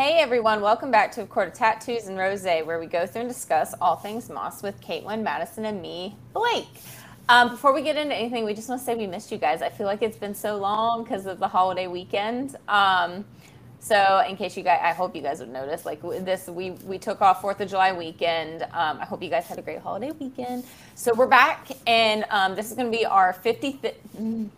Hey everyone, welcome back to A Court of Tattoos and Rose, where we go through and discuss all things Maas with Caitlin, Madison, and me, Blake. Um, before we get into anything, we just want to say we missed you guys. I feel like it's been so long because of the holiday weekend. Um, so, in case you guys, I hope you guys would notice, like this, we we took off Fourth of July weekend. Um, I hope you guys had a great holiday weekend. So we're back, and um, this is going to be our 50th.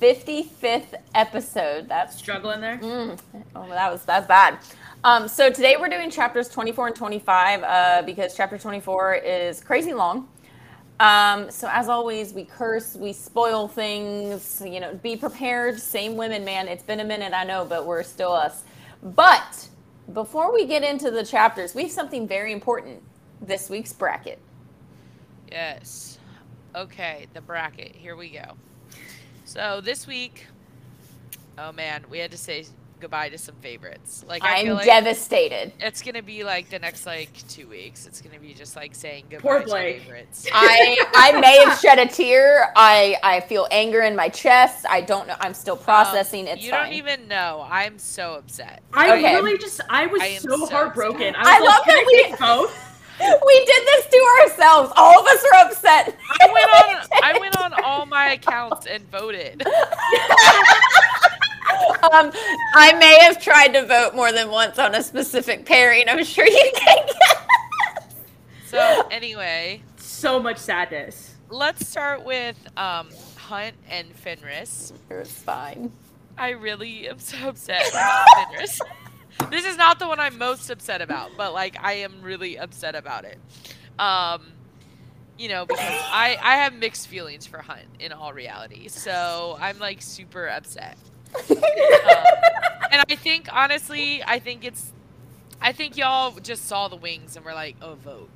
55th episode. That's struggling there. Mm, oh, that was that's bad. Um, so today we're doing chapters 24 and 25 uh, because chapter 24 is crazy long. Um, so as always, we curse, we spoil things. You know, be prepared. Same women, man. It's been a minute, I know, but we're still us. But before we get into the chapters, we have something very important. This week's bracket. Yes. Okay, the bracket. Here we go. So this week, oh man, we had to say goodbye to some favorites. Like I am like devastated. It's gonna be like the next like two weeks. It's gonna be just like saying goodbye Poor to favorites. I I may have shed a tear. I I feel anger in my chest. I don't know. I'm still processing. Um, it's you fine. don't even know. I'm so upset. I okay. really just I was I so, so, heartbroken. Upset. I, I like, love that we both. We did this to ourselves. All of us are upset. I went on. I went on all my accounts and voted. um, I may have tried to vote more than once on a specific pairing. I'm sure you can guess. So anyway, so much sadness. Let's start with um, Hunt and Fenris. It's fine. I really am so upset with Fenris. this is not the one I'm most upset about, but like I am really upset about it. Um, you know, because I I have mixed feelings for Hunt in all reality, so I'm like super upset. um, and I think honestly, I think it's, I think y'all just saw the wings and were like, oh, vote.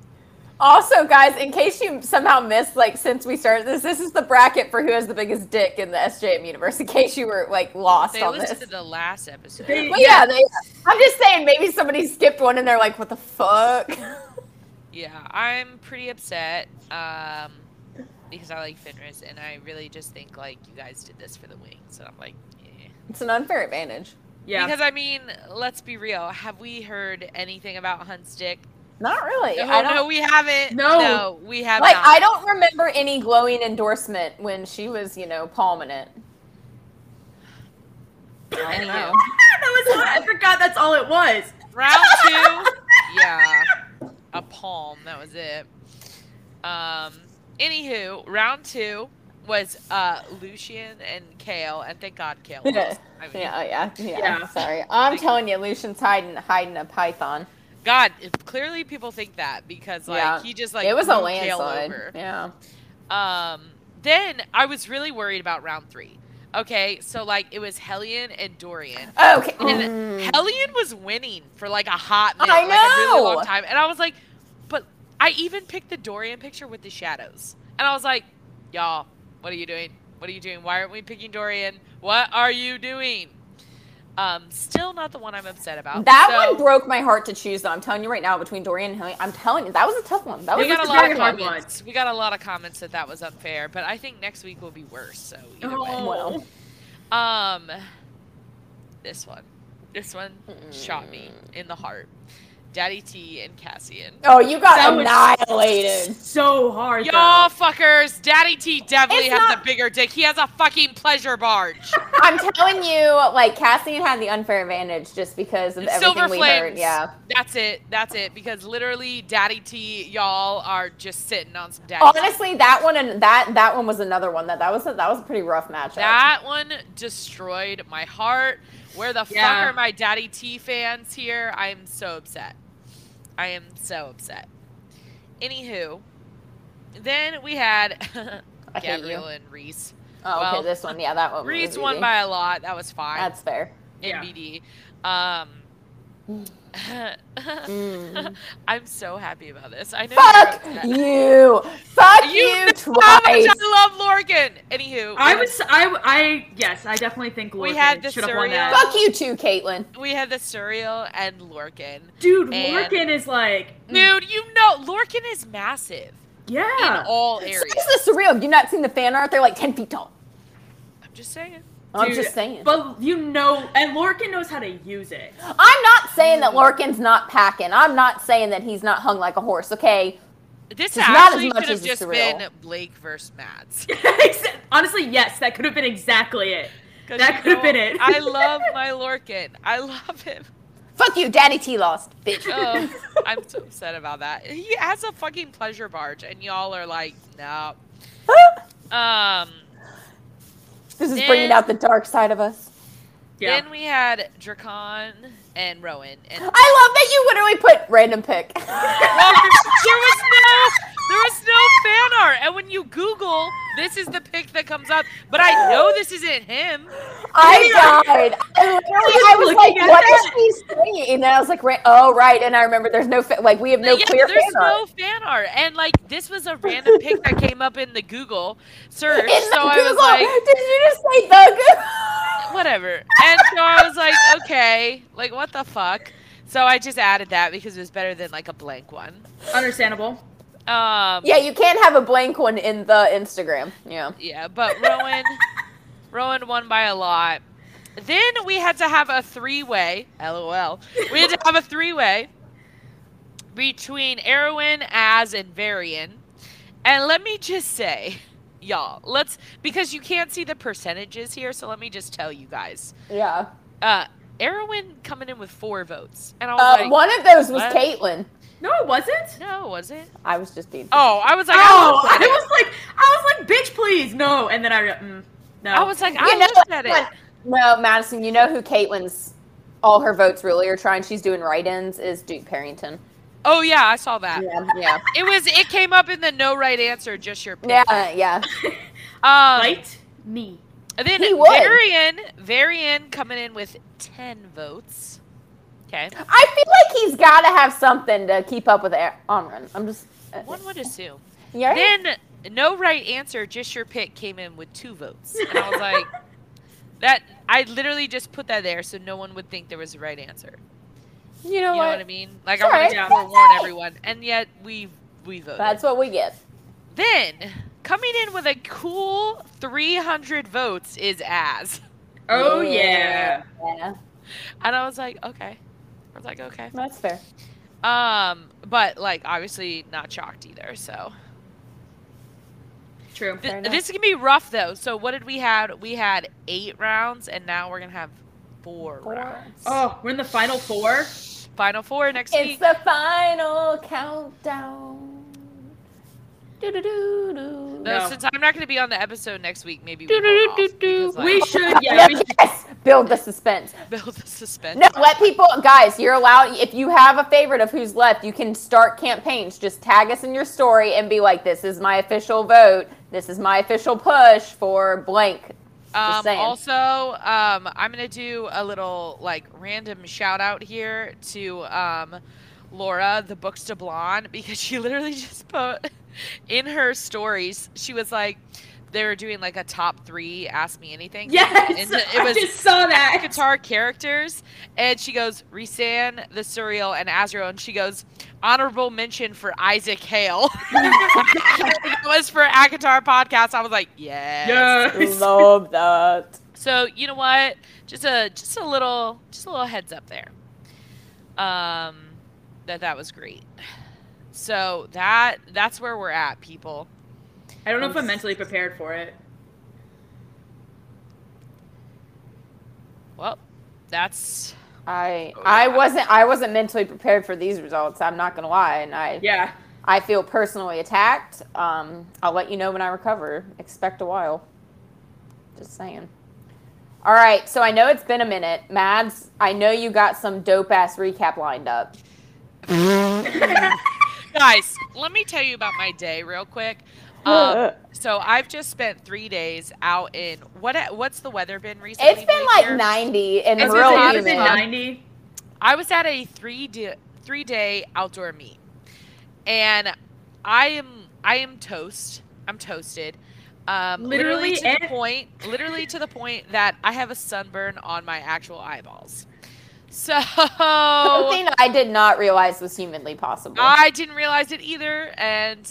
Also, guys, in case you somehow missed, like, since we started this, this is the bracket for who has the biggest dick in the SJM universe. In case you were like lost they on listened this. to the last episode. They, well, yeah, they, I'm just saying, maybe somebody skipped one and they're like, "What the fuck." Yeah, I'm pretty upset um, because I like Fenris, and I really just think like you guys did this for the wings, and I'm like, yeah. It's an unfair advantage. Yeah. Because I mean, let's be real. Have we heard anything about Hunt's dick not really. No, I don't, no, we haven't. No, no we haven't. Like, not. I don't remember any glowing endorsement when she was, you know, palming it. I don't know. that was I forgot that's all it was. Round two. yeah. A palm. That was it. Um. Anywho, round two was uh Lucien and Chaol, and thank God Chaol. I mean, yeah, yeah, yeah, yeah. Sorry, I'm telling you, Lucien's hiding hiding a python. God, clearly people think that because like yeah. he just like it was a landslide. Over. Yeah. Um. Then I was really worried about round three. Okay, so like it was Hellion and Dorian. Okay. And mm. Hellion was winning for like a hot minute, I know. like a really long time. And I was like, but I even picked the Dorian picture with the shadows. And I was like, y'all, what are you doing? What are you doing? Why aren't we picking Dorian? What are you doing? Um, still not the one I'm upset about. That so, one broke my heart to choose, though. I'm telling you right now, between Dorian and Hellion, I'm telling you, that was a tough one. That was we got a lot of comments. One. We got a lot of comments that that was unfair, but I think next week will be worse. So either oh. way. Well. Um, this one, this one mm. shot me in the heart. Daddy T and Cassian. Oh, you got that annihilated. So hard. Y'all fuckers. Daddy T definitely it's has not... a bigger dick. He has a fucking pleasure barge. I'm telling you, like Cassian had the unfair advantage just because of everything Silver we Flames. heard. Yeah. That's it. That's it. Because literally, Daddy T, y'all are just sitting on some daddy. Honestly, T. that one and that that one was another one that that was a, that was a pretty rough matchup. That one destroyed my heart. Where the yeah. fuck are my Daddy T fans here? I'm so upset. I am so upset. Anywho, then we had Gabriel and Rhys. Oh, well, okay, this one, yeah, that one. Rhys won by a lot. That was fine. That's fair. NBD. Yeah. Um, mm. I'm so happy about this. I know. Fuck you. Fuck you, you twice. I love Lorcan. Anywho, I was. I. I. Yes, I definitely think Lorcan we had the should have won that. Fuck you too, Caitlin. We had the Suriel and Lorcan. Dude, and Lorcan is like. Dude, you know, Lorcan is massive. Yeah. In all areas. So is the Suriel. Have you not seen the fan art? They're like ten feet tall. I'm just saying. I'm just saying. But you know, and Lorcan knows how to use it. I'm not saying that Lorcan's not packing. I'm not saying that he's not hung like a horse. Okay. This is actually should have just been Blake versus Mads. Honestly, yes, that could have been exactly it. That could have been it. I love my Lorcan. I love him. Fuck you, Daddy T lost, bitch. Oh, I'm so upset about that. He has a fucking pleasure barge, and y'all are like, no. um. This is then, bringing out the dark side of us. Yeah. Then we had Drakon and Rowan. And I love that you literally put random pick. well, there was no there was no fan art. And when you Google, this is the pic that comes up. But I know this isn't him. I died. I, I was like, what is he saying? And I was like, oh, right. And I remember there's no, fa- like, we have no yeah, clear there's fan no art. fan art. And, like, this was a random pic that came up in the Google search. In so I was like, did you just say the Google? Whatever. And so I was like, okay, like, what the fuck? So I just added that because it was better than, like, a blank one. Understandable. Um, yeah, you can't have a blank one in the Instagram. Yeah. Yeah, but Rowan, Rowan won by a lot. Then we had to have a three-way. LOL. We had to have a three-way between Erwin, Az, and Varian. And let me just say, y'all, let's because you can't see the percentages here, so let me just tell you guys. Yeah. Uh, Erwin coming in with four votes, and I was uh, like, one of those was what? Caitlyn. No, it wasn't. No, was it? I was just being. Oh, I was like, oh, I, I was like, I was like, bitch, please, no. And then I, mm, no. I was like, I you looked at it. No, Madison, you know who Caitlyn's all her votes really are trying. She's doing write-ins. Is Duke Perrington. Oh yeah, I saw that. Yeah, yeah. It was. It came up in the no right answer, just your pick. Yeah, yeah. um, right me. And then Varian, Varian coming in with ten votes. Okay. I feel like he's got to have something to keep up with Amren. I'm just. Uh, One would assume. Yeah. Then no right answer, just your pick came in with two votes, and I was like, that. I literally just put that there so no one would think there was a right answer. You know, you what? know what I mean? Like I wanted to forewarn everyone, and yet we we voted. That's what we get. Then coming in with a cool 300 votes is Az. Oh yeah. yeah. And I was like, okay. I was like, okay. That's fair. Um, but like obviously not chalked either, so. True. Th- this can be rough though. So what did we have? We had eight rounds, and now we're gonna have four, four. rounds. Oh, we're in the final four. Final four next it's week. It's the final countdown. No, no, since I'm not going to be on the episode next week, maybe we, because, like, we should. Yeah, we yes, build the suspense. Build the suspense. No, let people, guys. You're allowed. If you have a favorite of who's left, you can start campaigns. Just tag us in your story and be like, "This is my official vote. This is my official push for blank." Um, also, um, I'm gonna do a little like random shout out here to um, Laura, the Books to Blonde, because she literally just put in her stories, she was like, they were doing like a top three Ask Me Anything. Yes, and it was I just saw that. Guitar characters, and she goes Rhysand the Suriel and Azriel, and she goes honorable mention for Isaac Hale. it was for ACOTAR podcast. I was like, yes, yes. love that. So you know what? Just a just a little just a little heads up there. Um, that that was great. So that that's where we're at, people. I don't know if I'm mentally prepared for it. Well, that's I oh, I wasn't I wasn't mentally prepared for these results. I'm not gonna lie, and I yeah I feel personally attacked. Um, I'll let you know when I recover. Expect a while. Just saying. All right, so I know it's been a minute, Mads. I know you got some dope ass recap lined up. Guys, let me tell you about my day real quick. Um, so I've just spent three days out in what? What's the weather been recently? It's been like here? ninety and it's real humid. Ninety. I was at a three day, three day outdoor meet, and I am I am toast. I'm toasted. Um, literally, literally to and- the point, literally to the point that I have a sunburn on my actual eyeballs. So something I did not realize was humanly possible. I didn't realize it either, and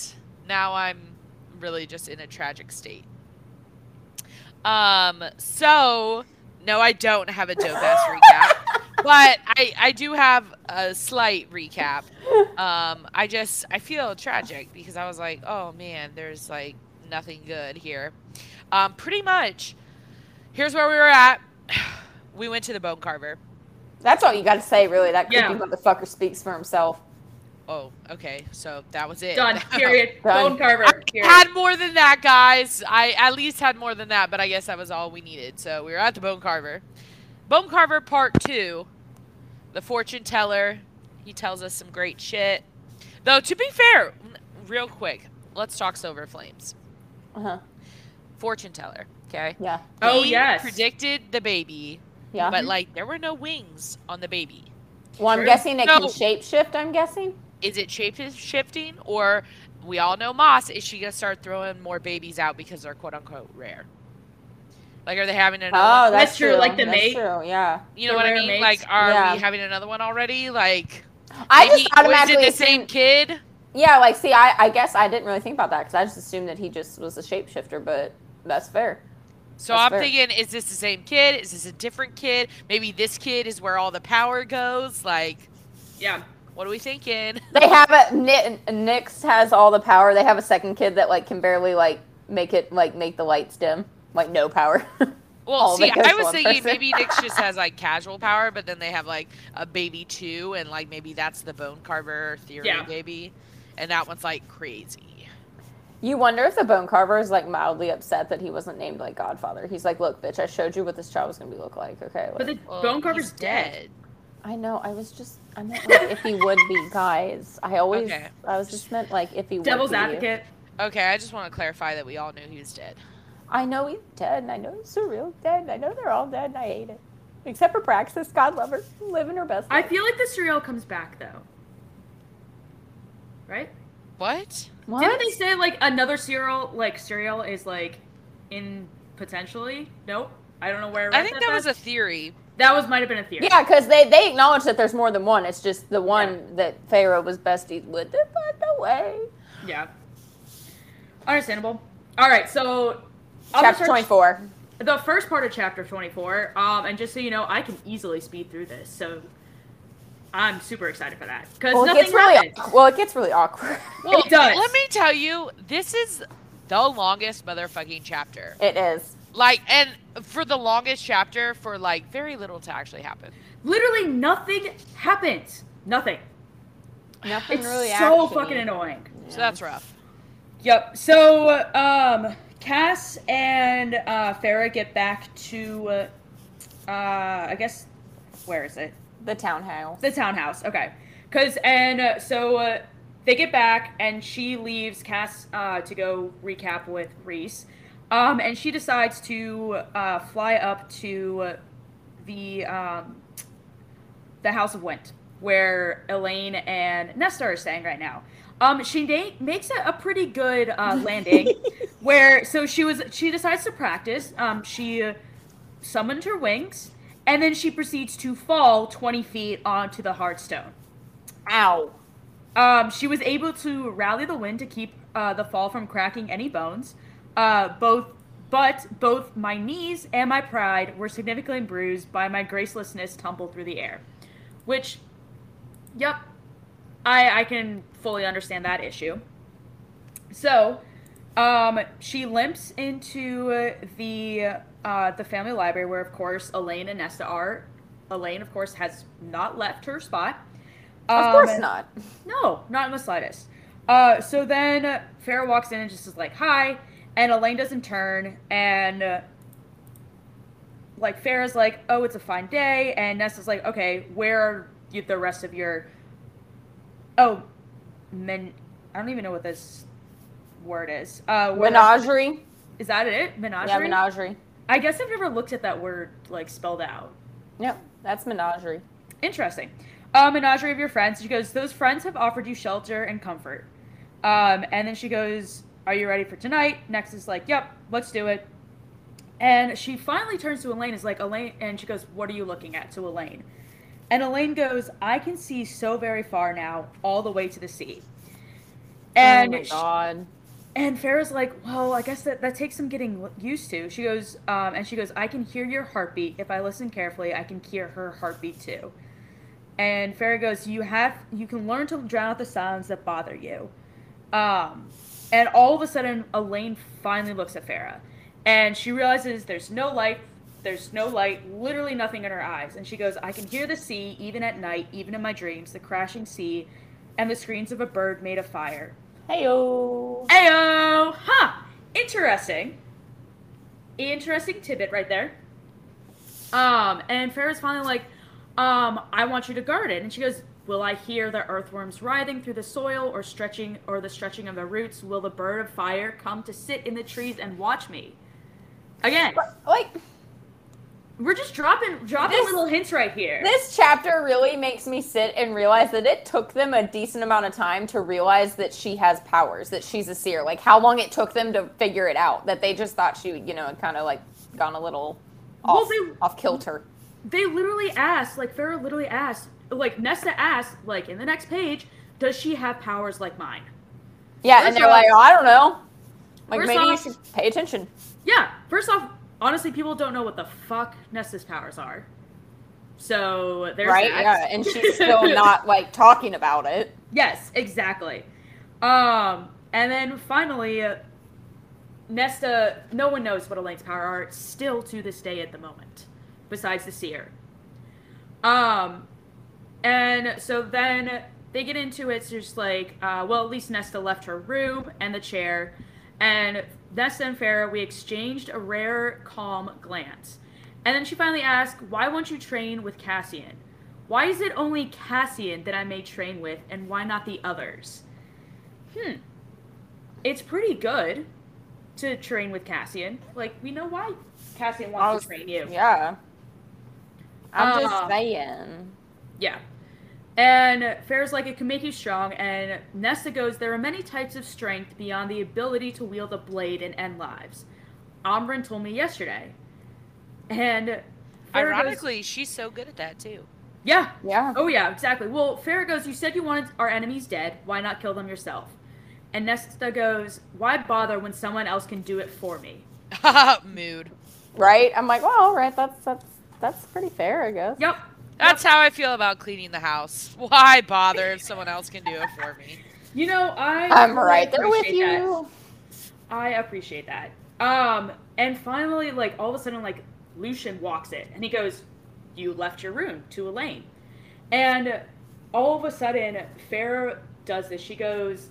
now I'm really just in a tragic state. Um, so no, I don't have a dope ass recap, but I I do have a slight recap. Um, I just I feel tragic because I was like, oh man, there's like nothing good here. Um, pretty much, here's where we were at. We went to the bone carver. That's all you got to say, really. That creepy Yeah. motherfucker speaks for himself. Oh, okay, so that was it. Done. Period. Done. Bone carver. I Period. had more than that, guys. I at least had more than that, but I guess that was all we needed. So we were at the Bone Carver. Bone Carver Part 2. The fortune teller. He tells us some great shit. Though, to be fair, real quick, let's talk Silver Flames. Uh-huh. Fortune teller, okay? Yeah. Oh, He yes. predicted the baby, Yeah. but like there were no wings on the baby. well, I'm True. guessing it can No. shapeshift, I'm guessing. Is it shape shifting, or we all know Maas? Is she gonna start throwing more babies out because they're quote unquote rare? Like, are they having another? Oh, one? that's, That's true, true. like the that's mate. true, yeah. You know the what I mean? mates? Like, are Yeah. we having another one already? Like, I maybe- just was automatically it the same kid? Yeah, like, see, I, I guess I didn't really think about that because I just assumed that he just was a shapeshifter, but that's fair. So That's I'm fair. thinking, is this the same kid? Is this a different kid? Maybe this kid is where all the power goes. Like, Yeah. what are we thinking? They have a Ni- Nyx has all the power. They have a second kid that like can barely like make it like make the lights dim, like no power. Well, see, I was thinking person. maybe Nyx just has like casual power, but then they have like a baby too, and like maybe that's the bone carver theory Yeah. baby, and that one's like crazy. You wonder if the bone carver is like mildly upset that he wasn't named like Godfather. He's like, look, bitch, I showed you what this child was gonna be look like. Okay, But the Well, bone carver's he's dead. I know. I was just I meant like if he would be guys. I always Okay. I was just meant like if he would Devil's advocate. Okay, I just want to clarify that we all knew he was dead. I know he's dead, and I know Suriel's dead, and I know they're all dead, and I hate it. Except for Praxis, God love her, living her best life. I feel like the Suriel comes back though. Right? What? what? Didn't they say like another Suriel like Suriel is like in potentially? Nope. I don't know where I, I think that was a theory. that was might have been a theory. Yeah, because they, they acknowledge that there's more than one. It's just the one that Feyre was besties with. They fucked away. Yeah. Understandable. All right, so I'll Chapter 24. the first part of chapter 24 um and just so you know i can easily speed through this so i'm super excited for that because Well, nothing really happens. well. It gets really awkward. Well, It does. Let me tell you, this is the longest motherfucking chapter. it is. Like, and for the longest chapter, for like very little to actually happen. literally nothing happens nothing Nothing it's really. so actiony. fucking annoying So that's rough. yep so um cass and uh Feyre get back to uh, uh i guess where is it The townhouse. The townhouse. Okay. Cause and uh, so uh, they get back and she leaves Cass uh, to go recap with Rhys, um, and she decides to uh, fly up to the um, the House of Wind, where Elain and Nesta are staying right now. Um, she na- makes a, a pretty good uh, landing, where so she was she decides to practice. Um, she summoned her wings, and then she proceeds to fall twenty feet onto the hard stone. Ow. Um, she was able to rally the wind to keep uh, the fall from cracking any bones. Uh, both, but both my knees and my pride were significantly bruised by my gracelessness tumble through the air. Which, yep, I I can fully understand that issue. So, um, she limps into the uh, the family library where, of course, Elain and Nesta are. Elain, of course, has not left her spot. Of Um, course not. no, not in the slightest. Uh, so then Feyre walks in and just is like, hi. And Elain doesn't turn. And, uh, like, Feyre's like, oh, it's a fine day. And Nesta's like, okay, where are you, the rest of your. Oh, men. I don't even know what this word is. Uh, Menagerie. Is that it? Menagerie? Yeah, menagerie. I guess I've never looked at that word, like, spelled out. Yep, that's menagerie. Interesting. Uh, menagerie of your friends. She goes, Those friends have offered you shelter and comfort. Um, and then she goes, Are you ready for tonight? Next is like, Yep, let's do it. And she finally turns to Elain, is like, Elain, and she goes, What are you looking at? To Elain. And Elain goes, I can see so very far now, all the way to the sea. oh And my she- god. And Feyre's like, well, I guess that, that takes some getting used to. She goes, um, and she goes, I can hear your heartbeat. If I listen carefully, I can hear her heartbeat too. And Feyre goes, you have, you can learn to drown out the sounds that bother you. Um, and all of a sudden, Elain finally looks at Feyre, and she realizes there's no light, there's no light, literally nothing in her eyes. And she goes, I can hear the sea, even at night, even in my dreams, the crashing sea, and the screams of a bird made of fire. Heyo. Ayo! Huh! Interesting. Interesting tidbit right there. Um, and Feyre's finally like, um, I want you to guard it. And she goes, Will I hear the earthworms writhing through the soil or stretching or the stretching of the roots? Will the bird of fire come to sit in the trees and watch me? Again, Like we're just dropping dropping This- little hints right here. this chapter really makes me sit and realize that it took them a decent amount of time to realize that she has powers, that she's a seer. Like how long it took them to figure it out. That they just thought she, you know, had kind of like gone a little Well, off, they- off kilter. they literally asked, like Feyre literally asked, like Nesta asked, like in the next page, does she have powers like mine? Yeah, First and they're off- like, oh, I don't know. Like maybe off- you should pay attention. Yeah, first off, honestly, people don't know what the fuck Nesta's powers are. So there's right? that. Yeah, and she's still not like talking about it. yes, exactly. Um, and then finally, uh, Nesta. No one knows what Elain's power are still to this day at the moment, besides the seer. Um, and so then they get into it. So just like, uh, well, at least Nesta left her room and the chair, and Nesta and Feyre we exchanged a rare, calm glance. And then she finally asked, "Why won't you train with Cassian? Why is it only Cassian that I may train with, and why not the others?" Hmm. It's pretty good to train with Cassian. Like we know why Cassian wants was- to train you. Yeah. I'm just saying. Yeah. And Feyre's like, it can make you strong. And Nesta goes, there are many types of strength beyond the ability to wield a blade and end lives. Amren told me yesterday. And Feyre goes, Ironically, she's so good at that too. yeah. Yeah. Oh, yeah, exactly. Well, Feyre goes, you said you wanted our enemies dead. Why not kill them yourself? And Nesta goes, why bother when someone else can do it for me? Mood. Right? I'm like, well, all right, that's that's that's pretty fair, I guess. Yep. That's how I feel about cleaning the house. Why bother if someone else can do it for me? You know, I. I'm really right there with appreciate that. you. I appreciate that. Um, and finally, like all of a sudden, like Lucien walks in and he goes, "You left your room to Elain," and all of a sudden, Feyre does this. She goes,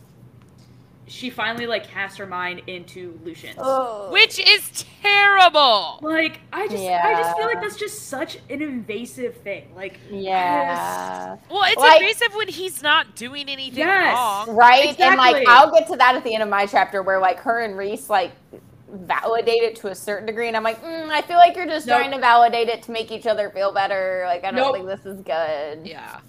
she finally like casts her mind into Lucien's. Ugh. Which is terrible. Like I just, I just feel like that's just such an invasive thing. Like Yeah. Well, it's Like- invasive when he's not doing anything Yes. wrong. Right? Exactly. And like I'll get to that at the end of my chapter where like her and Rhys like validate it to a certain degree and I'm like, mm, I feel like you're just Nope. trying to validate it to make each other feel better. Like I don't Nope. think this is good. Yeah.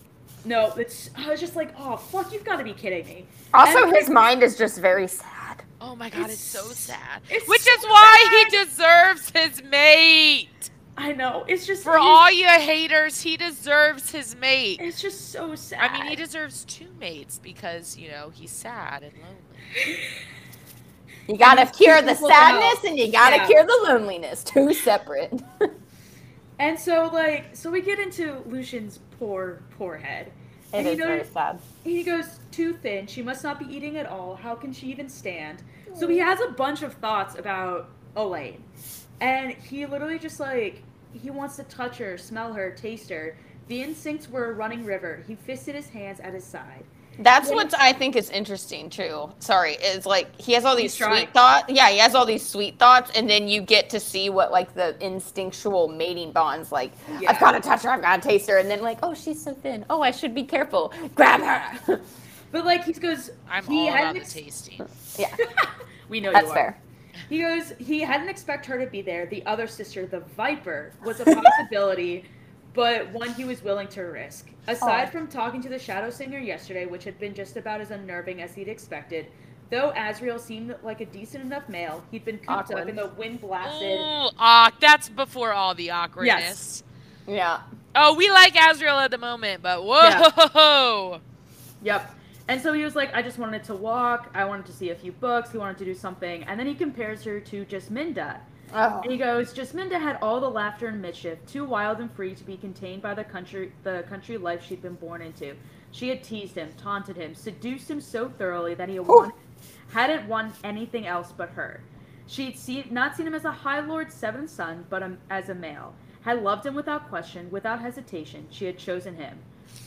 No, it's. I was just like, oh fuck, you've got to be kidding me. Also And- his mind is just very sad. Oh my god, it's, It's- so sad. it's Which so is why sad. he deserves his mate. I know. It's just For all you haters, he deserves his mate. It's just so sad. I mean, he deserves two mates because, you know, he's sad and lonely. You gotta cure the people to sadness and you gotta Yeah. cure the loneliness. Two separate. And so, like, so we get into Lucien's poor, poor head. It and is you know, very sad. he goes, too thin. She must not be eating at all. How can she even stand? So he has a bunch of thoughts about Elain. And he literally just, like, he wants to touch her, smell her, taste her. The instincts were a running river. He fisted his hands at his side. That's Yeah. what I think is interesting too. Sorry, is like he has all these He's trying. sweet thoughts. Yeah, he has all these sweet thoughts, and then you get to see what like the instinctual mating bonds. Like Yeah. I've got to touch her, I've got to taste her, and then like oh she's so thin. Oh I should be careful. Grab her. But, like, he goes, I'm he all about hadn't the tasting. yeah, we know that's you are. fair. He goes, he hadn't expect her to be there. The other sister, the Viper, was a possibility, but one he was willing to risk. Aside Aw. from talking to the Shadow Singer yesterday, which had been just about as unnerving as he'd expected, though Azriel seemed like a decent enough male, he'd been cooped Awkward. up in the wind blasted. Ooh, awk. That's before all the awkwardness. Yes. Yeah, Oh, we like Azriel at the moment, but whoa. Yeah. Yep. And so he was like, I just wanted to walk. I wanted to see a few books. He wanted to do something. And then he compares her to just Jesminda. Oh. And he goes, Jesminda had all the laughter and mischief, too wild and free to be contained by the country the country life she'd been born into. She had teased him, taunted him, seduced him so thoroughly that he had won, hadn't won anything else but her. She'd seen, not seen him as a High Lord's seventh son, but um, as a male. Had loved him without question, without hesitation. She had chosen him.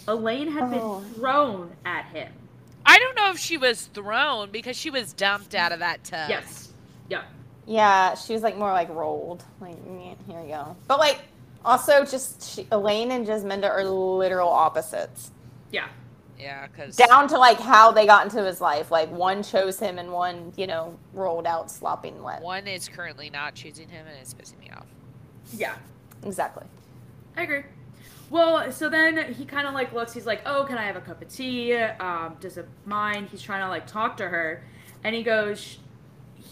Elain had Oh. been thrown at him. I don't know if she was thrown because she was dumped out of that tub. Yes. Yeah. Yeah, she was like more like rolled. Like, here you go. But like, also just she, Elain and Jesminda are literal opposites. Yeah. Yeah, because Down to like how they got into his life. Like one chose him and one, you know, rolled out slopping wet. one is currently not choosing him and it's pissing me off. Yeah. Exactly. I agree. Well, so then he kind of like looks. He's like, "Oh, can I have a cup of tea? Um, does it mind?" He's trying to like talk to her, and he goes, sh-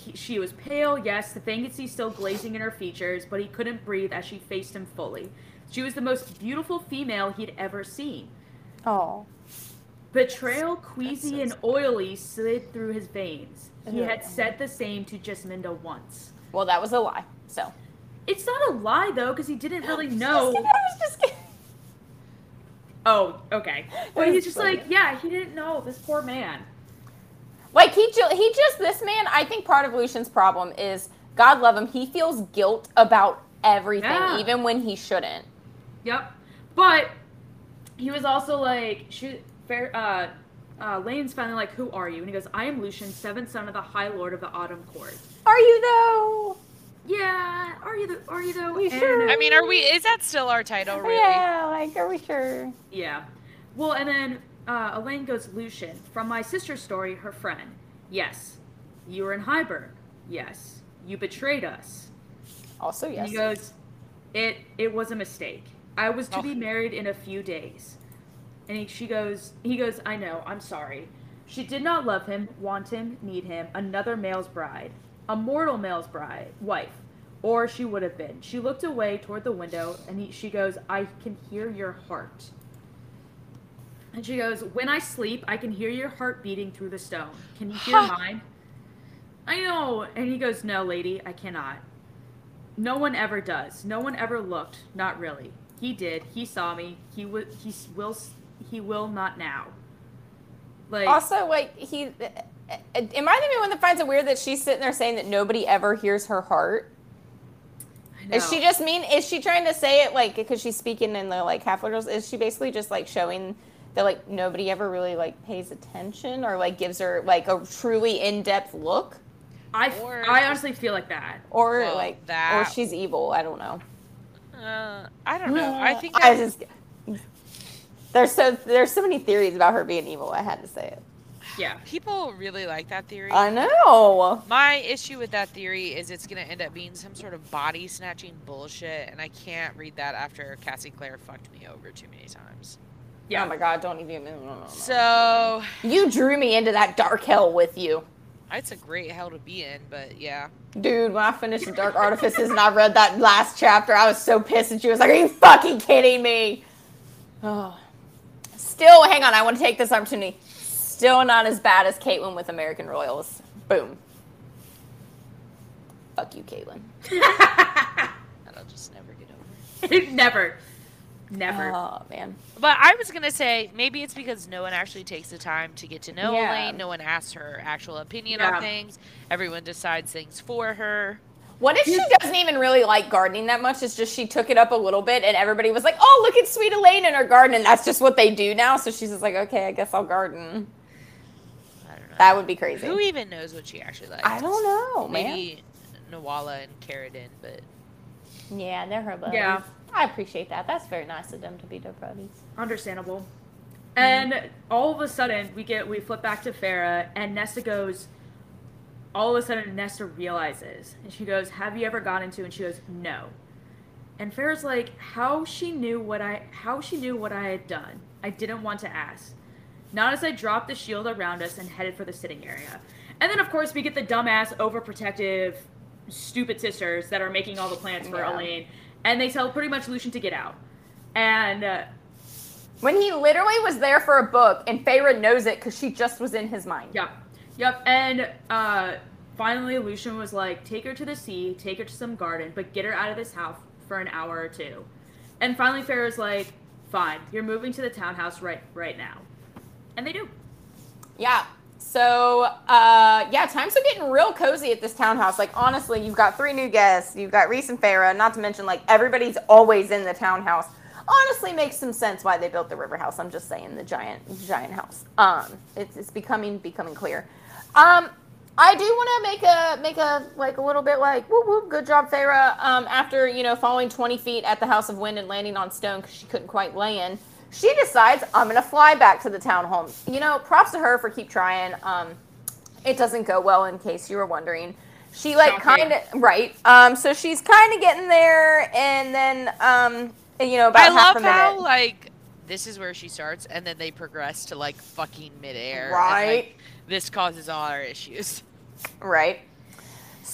he, "She was pale, yes, the vacancy still glazing in her features, but he couldn't breathe as she faced him fully. She was the most beautiful female he'd ever seen. Oh. Betrayal, queasy so and oily, slid through his veins. He Ugh. had said the same to Jesminda once. Well, that was a lie. So. It's not a lie though, because he didn't really know." I was just kidding. Oh, okay. But he's just funny. like, yeah, he didn't know. This poor man. Like he ju- he just this man. I think part of Lucien's problem is God love him. He feels guilt about everything, Yeah. even when he shouldn't. Yep. But he was also like, she, fair, uh, uh, Lane's finally like, who are you? And he goes, I am Lucien, seventh son of the High Lord of the Autumn Court. Are you though? Yeah, are you? The, are you though? You sure? I mean, are we? Is that still our title? Really? Yeah. Like, are we sure? Yeah. Well, and then uh, Elain goes, Lucien, from my sister's story, her friend. Yes. You were in Hybern. Yes. You betrayed us. Also, And yes. he goes, it it was a mistake. I was to Oh. be married in a few days. And he, she goes, he goes, I know, I'm sorry. She did not love him, want him, need him, another male's bride, a mortal male's bride, wife, or she would have been. She looked away toward the window, and he, she goes, I can hear your heart. And she goes, When I sleep, I can hear your heart beating through the stone. Can you hear mine? I know. And he goes, No, lady, I cannot. No one ever does. No one ever looked. Not really. He did. He saw me. He would. He will. s- He will not now. Like Also, like he, uh, uh, am I the only one that finds it weird that she's sitting there saying that nobody ever hears her heart? Is she just mean? Is she trying to say it like because she's speaking in the like half literals? Is she basically just like showing that like nobody ever really like pays attention or like gives her like a truly in depth look, I. f- Or I honestly feel like that. or Well, like or she's evil? I don't know. Uh, I don't know. I think I just there's so there's so many theories about her being evil. I had to say it. Yeah. people really like that theory. I know. My issue with that theory is it's going to end up being some sort of body snatching bullshit, and I can't read that after Cassie claire fucked me over too many times. Yeah. Oh my god! Don't even. No, no, no, no. So you drew me into that dark hell with you. it's a great hell to be in, but yeah. Dude, when I finished the Dark Artifices and I read that last chapter, I was so pissed and she was like, Are you fucking kidding me? Oh. Still, hang on, I want to take this opportunity. Still not as bad as Caitlyn with American Royals. Boom. Fuck you, Caitlyn. That'll just never get over. It. Never. Never. Oh, man. But I was gonna say maybe it's because no one actually takes the time to get to know Yeah. Elain. No one asks her actual opinion Yeah. on things. Everyone decides things for her. What if she doesn't even really like gardening that much? It's just she took it up a little bit and everybody was like, Oh, look at sweet Elain in her garden. And that's just what they do now. So she's just like, Okay, I guess I'll garden. I don't know. That would be crazy. Who even knows what she actually likes? I don't know, man. Maybe Nuala and Cerridwen, but Yeah, they're her buddies. Yeah. I appreciate that. That's very nice of them to be their buddies. Understandable. And all of a sudden, we get we flip back to Feyre, and Nesta goes. All of a sudden, Nesta realizes, and she goes, "Have you ever gotten into?" And she goes, "No." And Feyre's like, "How she knew what I how she knew what I had done? I didn't want to ask." Not as I dropped the shield around us and headed for the sitting area. And then, of course, we get the dumbass, overprotective, stupid sisters that are making all the plans for Yeah. Elain, and they tell pretty much Lucien to get out. And uh, When he literally was there for a book, and Feyre knows it because she just was in his mind. Yep. Yep. And uh, finally, Lucien was like, take her to the sea, take her to some garden, but get her out of this house for an hour or two. And finally, Feyre's like, fine, you're moving to the townhouse right right now. And they do. Yeah. So, uh, yeah, times are getting real cozy at this townhouse. Like, honestly, you've got three new guests. You've got Rhys and Feyre, not to mention, like, everybody's always in the townhouse. Honestly, makes some sense why they built the river house. I'm just saying the giant, giant house. Um, it's, it's becoming, becoming clear. Um, I do want to make a, make a, like, a little bit like, whoop, whoop, good job, Feyre. Um, after, you know, falling 20 feet at the House of Wind and landing on stone because she couldn't quite land she decides I'm gonna fly back to the townhome. You know, props to her for keep trying. Um, it doesn't go well, in case you were wondering. She like kind of right. Um, so she's kind of getting there, and then um, you know, about I half love a minute. how like this is where she starts, and then they progress to like fucking midair. and, like, Right. this causes all our issues. Right.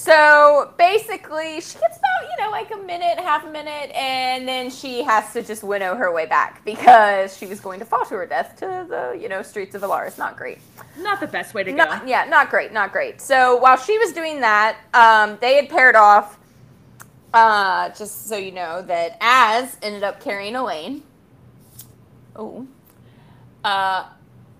So basically, she gets about, you know, like a minute, half a minute, and then she has to just winnow her way back because she was going to fall to her death to the, you know, streets of Velaris. Not great. Not the best way to Not, go. yeah, not great, not great. So while she was doing that, um, they had paired off. Uh, just so you know that Az ended up carrying Elain. Oh. Uh,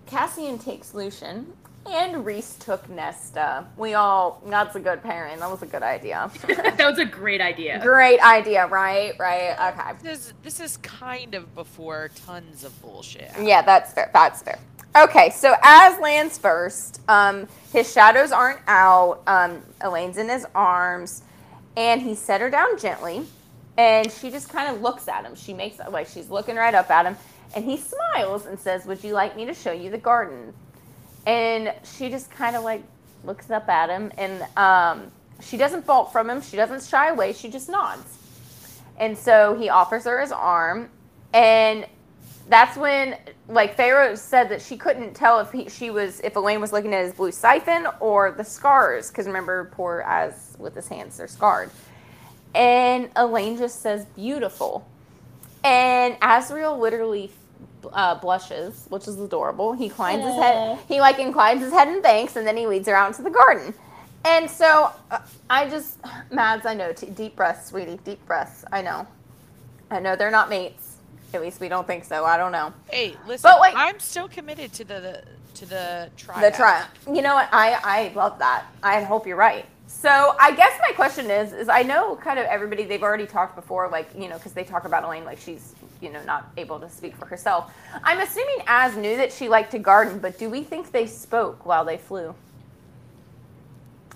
Cassian takes Lucien, and Rhys took Nesta. We all that's a good pairing. That was a good idea. that was a great idea. Great idea, right? Right. Okay. This is this is kind of before tons of bullshit. Yeah, that's fair. That's fair. Okay, so Az lands first, um, his shadows aren't out. Um, Elain's in his arms, and he set her down gently, and she just kind of looks at him. She makes like she's looking right up at him, and he smiles and says, "Would you like me to show you the garden?" And she just kind of like looks up at him, and um, she doesn't bolt from him. She doesn't shy away. She just nods. And so he offers her his arm, and that's when like Feyre said that she couldn't tell if he, she was if Elain was looking at his blue siphon or the scars because remember poor Az with his hands they're scarred, and Elain just says beautiful, and Azriel literally uh, blushes, which is adorable. He inclines his head. He like inclines his head in thanks, and then he leads her out into the garden. And so uh, I just, Mads, I know, t- deep breaths, sweetie, deep breaths. I know, I know they're not mates. At least we don't think so. I don't know. Hey, listen, But, like- I'm still committed to the to the trial. The trial. You know what? I I love that. I hope you're right. So I guess my question is, is I know kind of everybody they've already talked before, like you know, because they talk about Elain like she's you know not able to speak for herself. I'm assuming Az knew that she liked to garden, but do we think they spoke while they flew?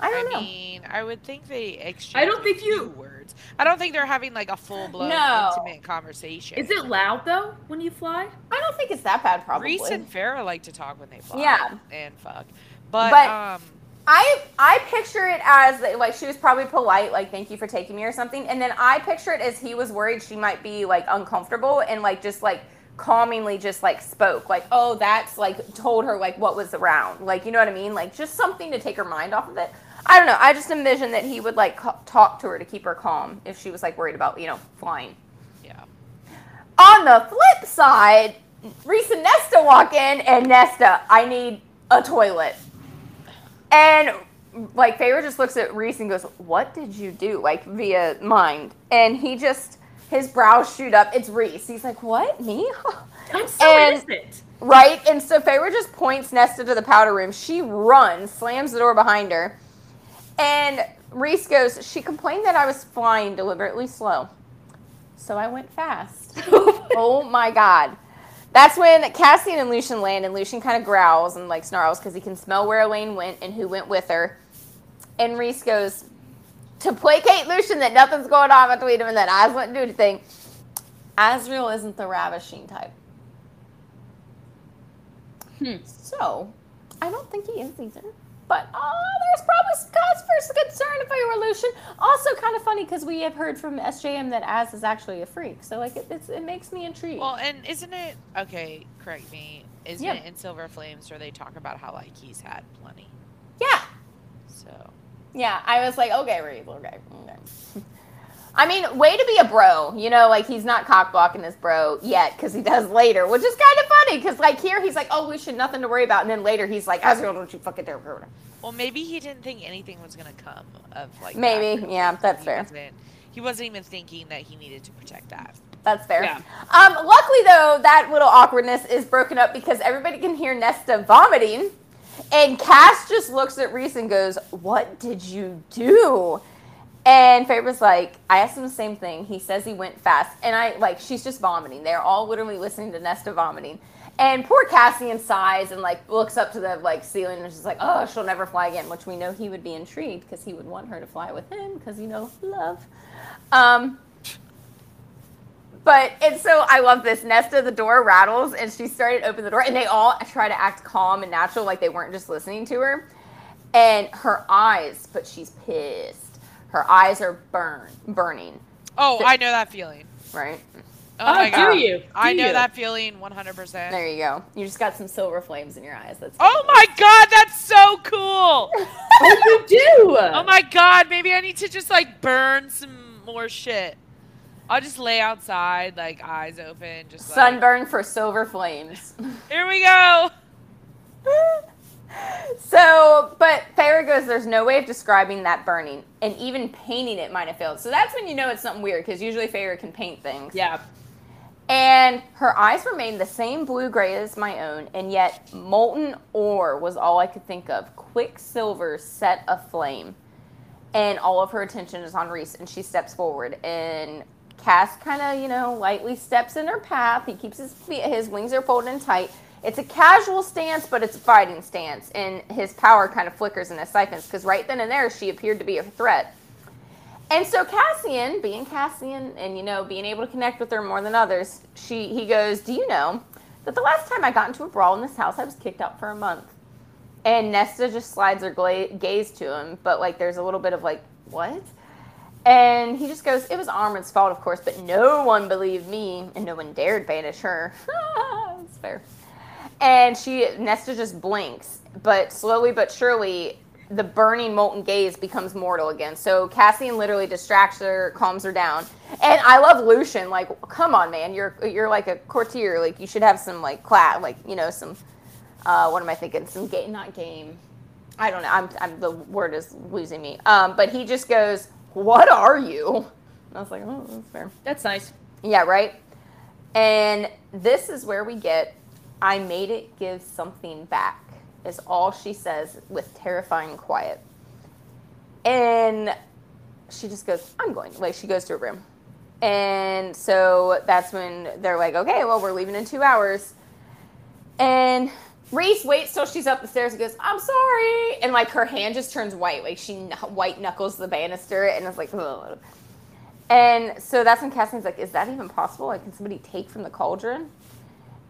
I I don't know. I mean, I would think they exchanged. I don't a think few you- words. I don't think they're having like a full blown No. intimate conversation. Is it loud though when you fly? I don't think it's that bad. Probably. Rhys and Feyre like to talk when they fly. Yeah. And fuck. But, But- um, I I picture it as like she was probably polite, like thank you for taking me or something, and then I picture it as he was worried she might be like uncomfortable and like just like calmingly just like spoke like oh that's like told her like what was around like you know what I mean like just something to take her mind off of it. I don't know. I just envision that he would like talk to her to keep her calm if she was like worried about you know flying. yeah. On the flip side, Rhys and Nesta walk in, and Nesta, I need a toilet. And like Feyre just looks at Rhys and goes, "What did you do?" Like via mind, and he just his brows shoot up. It's Rhys. He's like, "What me?" I'm so And- innocent. right? And so Feyre just points Nesta to the powder room. She runs, slams the door behind her, and Rhys goes, "She complained that I was flying deliberately slow, so I went fast." oh my god. That's when Cassian and Lucien land, and Lucien kind of growls and like snarls because he can smell where Elain went and who went with her. And Rhys goes to placate Lucien that nothing's going on between him and that Az wouldn't do anything. Azriel isn't the ravishing type. Hmm. So, I don't think he is either. But uh, there's probably some cause for concern if I were Lucien. Also, kind of funny because we have heard from SJM that Az is actually a freak. So, like, it, it's, it makes me intrigued. Well, and isn't it okay? Correct me. Isn't Yeah. it in Silver Flames where they talk about how like he's had plenty? yeah. So Yeah, I was like, okay, Rhys, okay, okay. I mean, way to be a bro. You know, like he's not cock blocking his bro yet because he does later, which is kind of funny because like here he's like, oh, we should nothing to worry about, and then later he's like, Azriel, don't you fucking dare. Well, maybe he didn't think anything was gonna come of like. Maybe, for yeah, that's He fair. wasn't- He wasn't even thinking that he needed to protect that. That's fair. Yeah. Um, luckily though, that little awkwardness is broken up because everybody can hear Nesta vomiting, and Cass just looks at Rhys and goes, "What did you do?" And Feyre's like, I asked him the same thing. He says he went fast, and I like she's just vomiting. They're all literally listening to Nesta vomiting. And poor Cassian sighs and like looks up to the like ceiling and is just like, oh, she'll never fly again. Which we know he would be intrigued because he would want her to fly with him because you know love. Um, but and so I love this. Nesta, the door rattles, and she started to open the door, and they all try to act calm and natural, like they weren't just listening to her. And her eyes, but she's pissed. Her eyes are burn, burning, Oh, Th- I know that feeling. right? Oh, Oh, my do god. you? I know you? that feeling 100%. There you go. You just got some silver flames in your eyes. That's Oh my god, that's so cool. Oh, you do. Oh my god, maybe I need to just like burn some more shit. I'll just lay outside, like eyes open, just like sunburn for silver flames. Here we go. so, but Feyre goes, there's no way of describing that burning, and even painting it might have failed. So that's when you know it's something weird, because usually Feyre can paint things. Yeah. And her eyes remained the same blue gray as my own, and yet molten ore was all I could think of. Quicksilver set aflame. And all of her attention is on Rhys, and she steps forward. And Cass kind of, you know, lightly steps in her path. He keeps his feet, his wings are folded in tight. It's a casual stance, but it's a fighting stance. And his power kind of flickers and siphons, because right then and there, she appeared to be a threat. And so Cassian, being Cassian and you know, being able to connect with her more than others, she he goes, "Do you know that the last time I got into a brawl in this house, I was kicked out for a month?" And Nesta just slides her gla- gaze to him, but like there's a little bit of like, "What?" And he just goes, "It was Amren's fault, of course, but no one believed me, and no one dared banish her." That's fair. And she Nesta just blinks, but slowly but surely the burning molten gaze becomes mortal again. So Cassian literally distracts her, calms her down. And I love Lucien. Like, come on, man, you're you're like a courtier. Like you should have some like class, like you know some. Uh, what am I thinking? Some game, not game. I don't know. I'm, I'm the word is losing me. Um, but he just goes, "What are you?" And I was like, "Oh, that's fair." That's nice. Yeah, right. And this is where we get I made it give something back, is all she says with terrifying quiet. And she just goes, I'm going. Like, she goes to her room. And so that's when they're like, okay, well, we're leaving in two hours. And Rhys waits till she's up the stairs and goes, I'm sorry. And like her hand just turns white. Like she white knuckles the banister and it's like, Ugh. And so that's when Cassian's like, is that even possible? Like, can somebody take from the cauldron?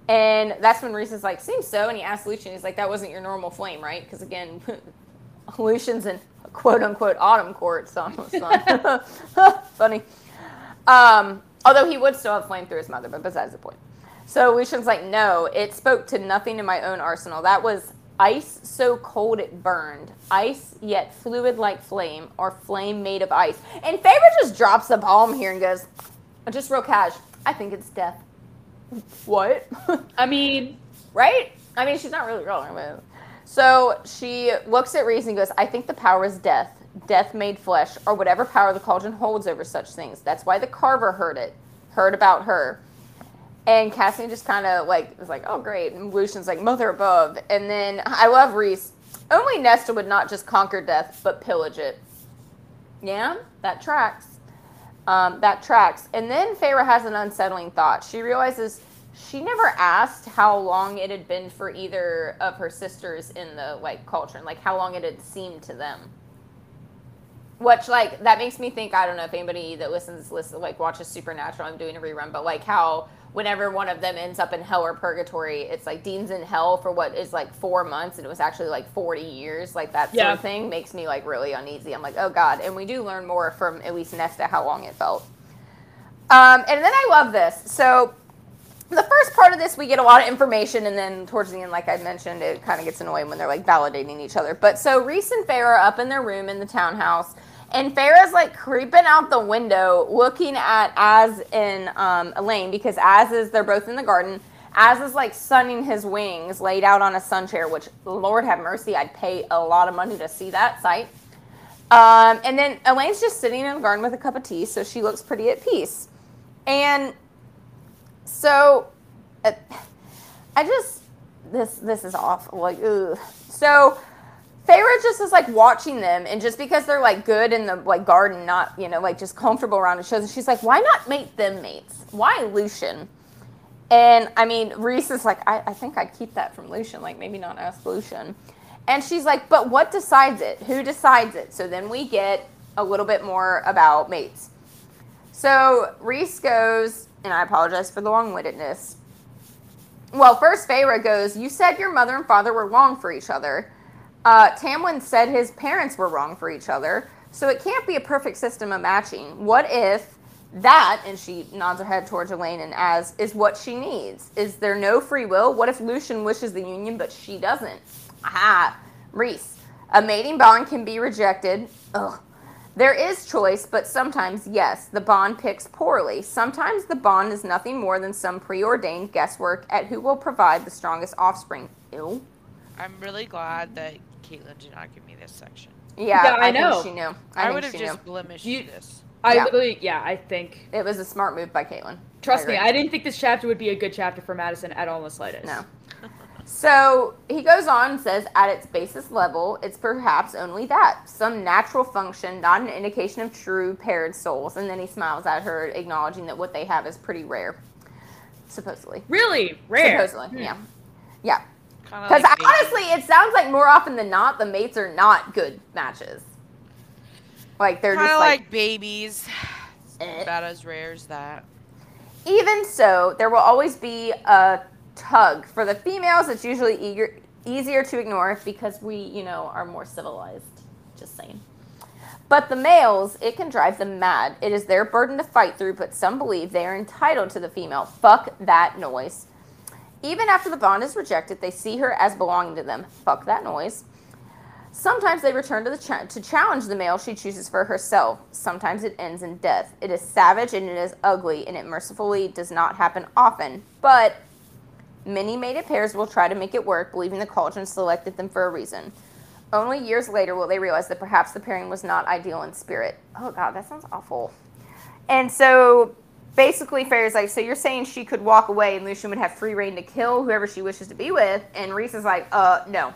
And that's when Rhys is like, seems so. And he asks Lucien, he's like, that wasn't your normal flame, right? Because again, Lucien's in quote unquote autumn court, so funny. Um, although he would still have flame through his mother, but besides the point. So Lucien's like, no, it spoke to nothing in my own arsenal. That was ice so cold it burned, ice yet fluid like flame, or flame made of ice. And Feyre just drops the bomb here and goes, just real cash, I think it's death. What? I mean, right? I mean, she's not really wrong. but- So she looks at Rhys and goes, I think the power is death, death made flesh, or whatever power the cauldron holds over such things. That's why the carver heard it, heard about her. And Cassian just kind of like was like, oh great. And Lucien's like, mother above. And then I love Rhys. Only Nesta would not just conquer death, but pillage it. Yeah, that tracks. Um, that tracks. And then Feyre has an unsettling thought. She realizes she never asked how long it had been for either of her sisters in the like culture and like how long it had seemed to them. Which like that makes me think. I don't know if anybody that listens listen like watches Supernatural. I'm doing a rerun, but like how whenever one of them ends up in hell or purgatory, it's like Dean's in hell for what is like four months, and it was actually like 40 years. Like that sort Yeah. of thing makes me like really uneasy. I'm like, oh god. And we do learn more from at least Nesta how long it felt. Um, and then I love this. So the first part of this, we get a lot of information, and then towards the end, like I mentioned, it kind of gets annoying when they're like validating each other. But so Rhys and are up in their room in the townhouse, And Feyre's like creeping out the window, looking at Az and um, Elain because Az is they're both in the garden. Az is like sunning his wings, laid out on a sun chair. Which Lord have mercy, I'd pay a lot of money to see that sight. Um, and then Elain's just sitting in the garden with a cup of tea, so she looks pretty at peace. And so, uh, I just this this is awful. Like, ugh. So, Feyre just is like watching them, and just because they're like good in the like garden, not you know like just comfortable around shows and she's like, why not make them mates? Why Lucien? And I mean, Rhys is like, I, I think I'd keep that from Lucien. like maybe not ask Lucien. And she's like, but what decides it? Who decides it? So then we get a little bit more about mates. So Rhys goes, and I apologize for the long wittedness. Well, first Feyre goes, You said your mother and father were wrong for each other. Uh, Tamlin said his parents were wrong for each other. So it can't be a perfect system of matching. What if that, and she nods her head towards Elain and Az, is what she needs? Is there no free will? What if Lucien wishes the union, but she doesn't? Aha, Rhys, A mating bond can be rejected. Ugh. There is choice, but sometimes, yes, the bond picks poorly. Sometimes the bond is nothing more than some preordained guesswork at who will provide the strongest offspring. Ew. I'm really glad that Caitlin did not give me this section. Yeah, Yeah, I I, know. think she knew. I, I, would have just knew. blemished You- this. I Yeah. literally, yeah, I think. It was a smart move by Caitlin. Trust me. I didn't think this chapter would be a good chapter for Madison at all in the slightest. No. So he goes on and says, at its basis level, it's perhaps only that some natural function, not an indication of true paired souls. And then he smiles at her, acknowledging that what they have is pretty rare, supposedly. Really rare. Supposedly, Hmm. yeah. Yeah. Kind Because like honestly, it sounds like more often than not, the mates are not good matches. Like they're kind just like, like, babies. eh. About as rare as that. Even so, there will always be a tug. For the females, it's usually eager, easier to ignore because we, you know, are more civilized. Just saying. But the males, it can drive them mad. It is their burden to fight through, but some believe they are entitled to the female. Fuck that noise. Even after the bond is rejected, they see her as belonging to them. Fuck that noise. Sometimes they return to the cha- to challenge the male she chooses for herself. Sometimes it ends in death. It is savage and it is ugly, and it mercifully does not happen often. But many mated pairs will try to make it work, believing the cauldron selected them for a reason. Only years later will they realize that perhaps the pairing was not ideal in spirit. Oh god, that sounds awful. And so basically Feyre's like, so you're saying she could walk away and Lucien would have free reign to kill whoever she wishes to be with? And Rhys is like, uh, no.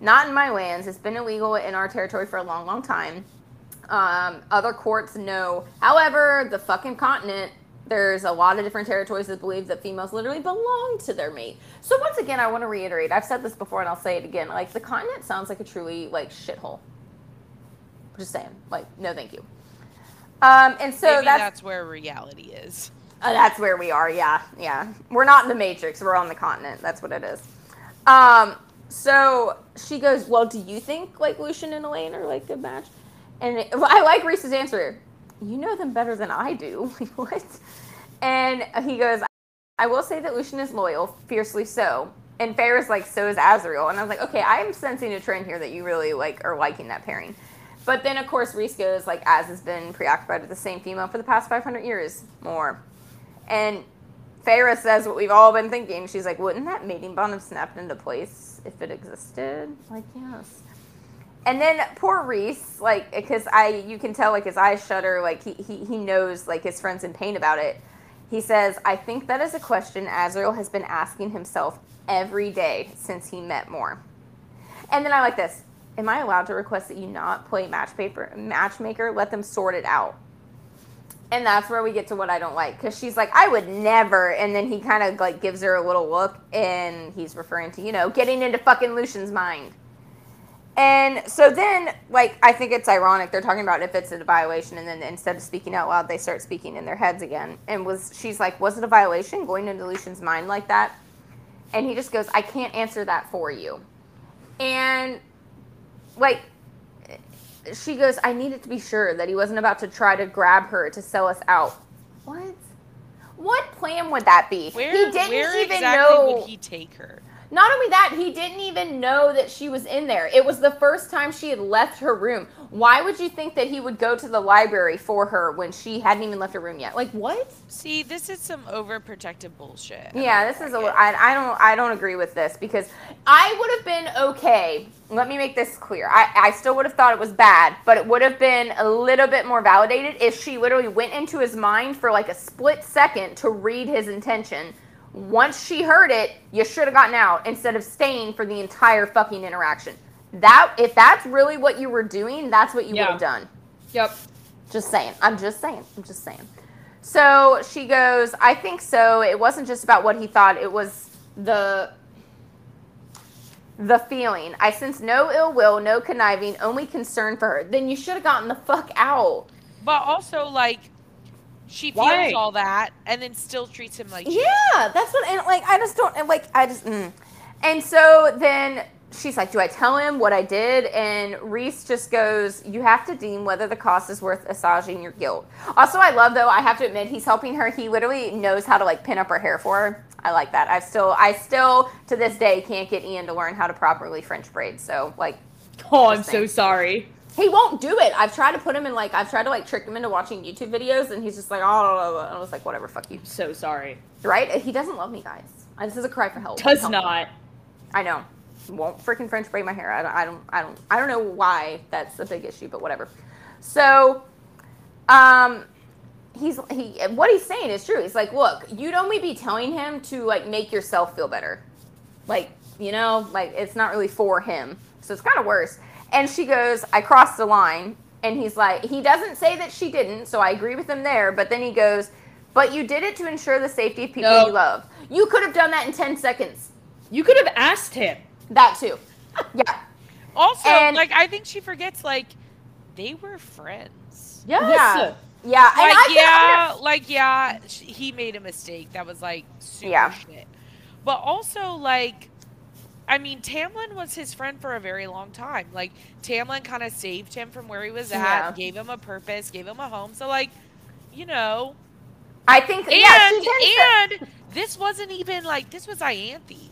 Not in my lands. It's been illegal in our territory for a long, long time. Um, other courts know. However, the fucking continent, there's a lot of different territories that believe that females literally belong to their mate. So once again, I want to reiterate. I've said this before, and I'll say it again. Like the continent sounds like a truly like shithole. Just saying. Like no, thank you. Um, and so that's that's, where reality is. uh, that's where we are. Yeah, yeah. We're not in the Matrix. We're on the continent. That's what it is. Um, so she goes, "Well, do you think like Lucien and Elain are like a good match?" And it, I like Rhys's answer. You know them better than I do. Like, what? And he goes, "I will say that Lucien is loyal, fiercely so." And Feyre's like, "So is Azriel." And I was like, "Okay, I am sensing a trend here that you really like are liking that pairing." But then, of course, Rhys goes like, "Az has been preoccupied with the same female for the past 500 years, more." And Feyre says what we've all been thinking. She's like, wouldn't that mating bond have snapped into place if it existed? Like, yes. And then poor Rhys, like, because I, you can tell, like, his eyes shudder, like, he, he, he knows, like, his friend's in pain about it. He says, I think that is a question Azriel has been asking himself every day since he met Mor. And then I like this. Am I allowed to request that you not play match paper, matchmaker? Let them sort it out. And that's where we get to what I don't like because she's like, I would never. And then he kind of like gives her a little look and he's referring to, you know, getting into fucking Lucien's mind. And so then, like, I think it's ironic. They're talking about if it's a violation, and then instead of speaking out loud, they start speaking in their heads again. And was she's like, was it a violation going into Lucien's mind like that? And he just goes, I can't answer that for you. And like, she goes, I needed to be sure that he wasn't about to try to grab her to sell us out. What? What plan would that be? Where, he didn't where even exactly know. would he take her? Not only that, he didn't even know that she was in there. It was the first time she had left her room. Why would you think that he would go to the library for her when she hadn't even left her room yet? Like what? See, this is some overprotective bullshit. Yeah, this is a. I, I don't. I don't agree with this because I would have been okay. Let me make this clear. I, I still would have thought it was bad, but it would have been a little bit more validated if she literally went into his mind for like a split second to read his intention once she heard it, you should have gotten out instead of staying for the entire fucking interaction. That if that's really what you were doing, that's what you Yeah. would have done. Yep. Just saying. I'm just saying. I'm just saying. So she goes, I think so. It wasn't just about what he thought, it was the the feeling. I sense no ill will, no conniving, only concern for her. Then you should have gotten the fuck out. But also, like, she feels Why? all that and then still treats him like shit. Yeah, that's what, and like, I just don't, and like, I just, mm. and so then she's like, Do I tell him what I did? And Rhys just goes, You have to deem whether the cost is worth assuaging your guilt. Also, I love, though, I have to admit, he's helping her. He literally knows how to like pin up her hair for her. I like that. I still, I still, to this day, can't get Ian to learn how to properly French braid. So, like, Oh, I'm Just so sorry. He won't do it. I've tried to put him in like, I've tried to like trick him into watching YouTube videos, and he's just like, Oh, and I was like, Whatever, fuck you. So sorry. Right? He doesn't love me, guys. Uh, This is a cry for help. Does Help me. not. I know. Won't freaking French braid my hair. I don't, I don't. I don't. I don't know why that's a big issue, but whatever. So, um, he's he. What he's saying is true. He's like, look, you'd only be telling him to like make yourself feel better, like you know, like it's not really for him. So it's kind of worse. And she goes, I crossed the line. And he's like, he doesn't say that she didn't, so I agree with him there. But then he goes, but you did it to ensure the safety of people No. you love. You could have done that in ten seconds. You could have asked him. That too. Yeah. Also, And- like, I think she forgets, like, they were friends. Yes. Yeah. Yeah. And Like, I can yeah, like, yeah, he made a mistake. That was, like, super Yeah. shit. But also, like, I mean, Tamlin was his friend for a very long time. Like, Tamlin kind of saved him from where he was at, Yeah. gave him a purpose, gave him a home. So, like, you know, I think and yeah, she tends to- and this wasn't even like this was Ianthe.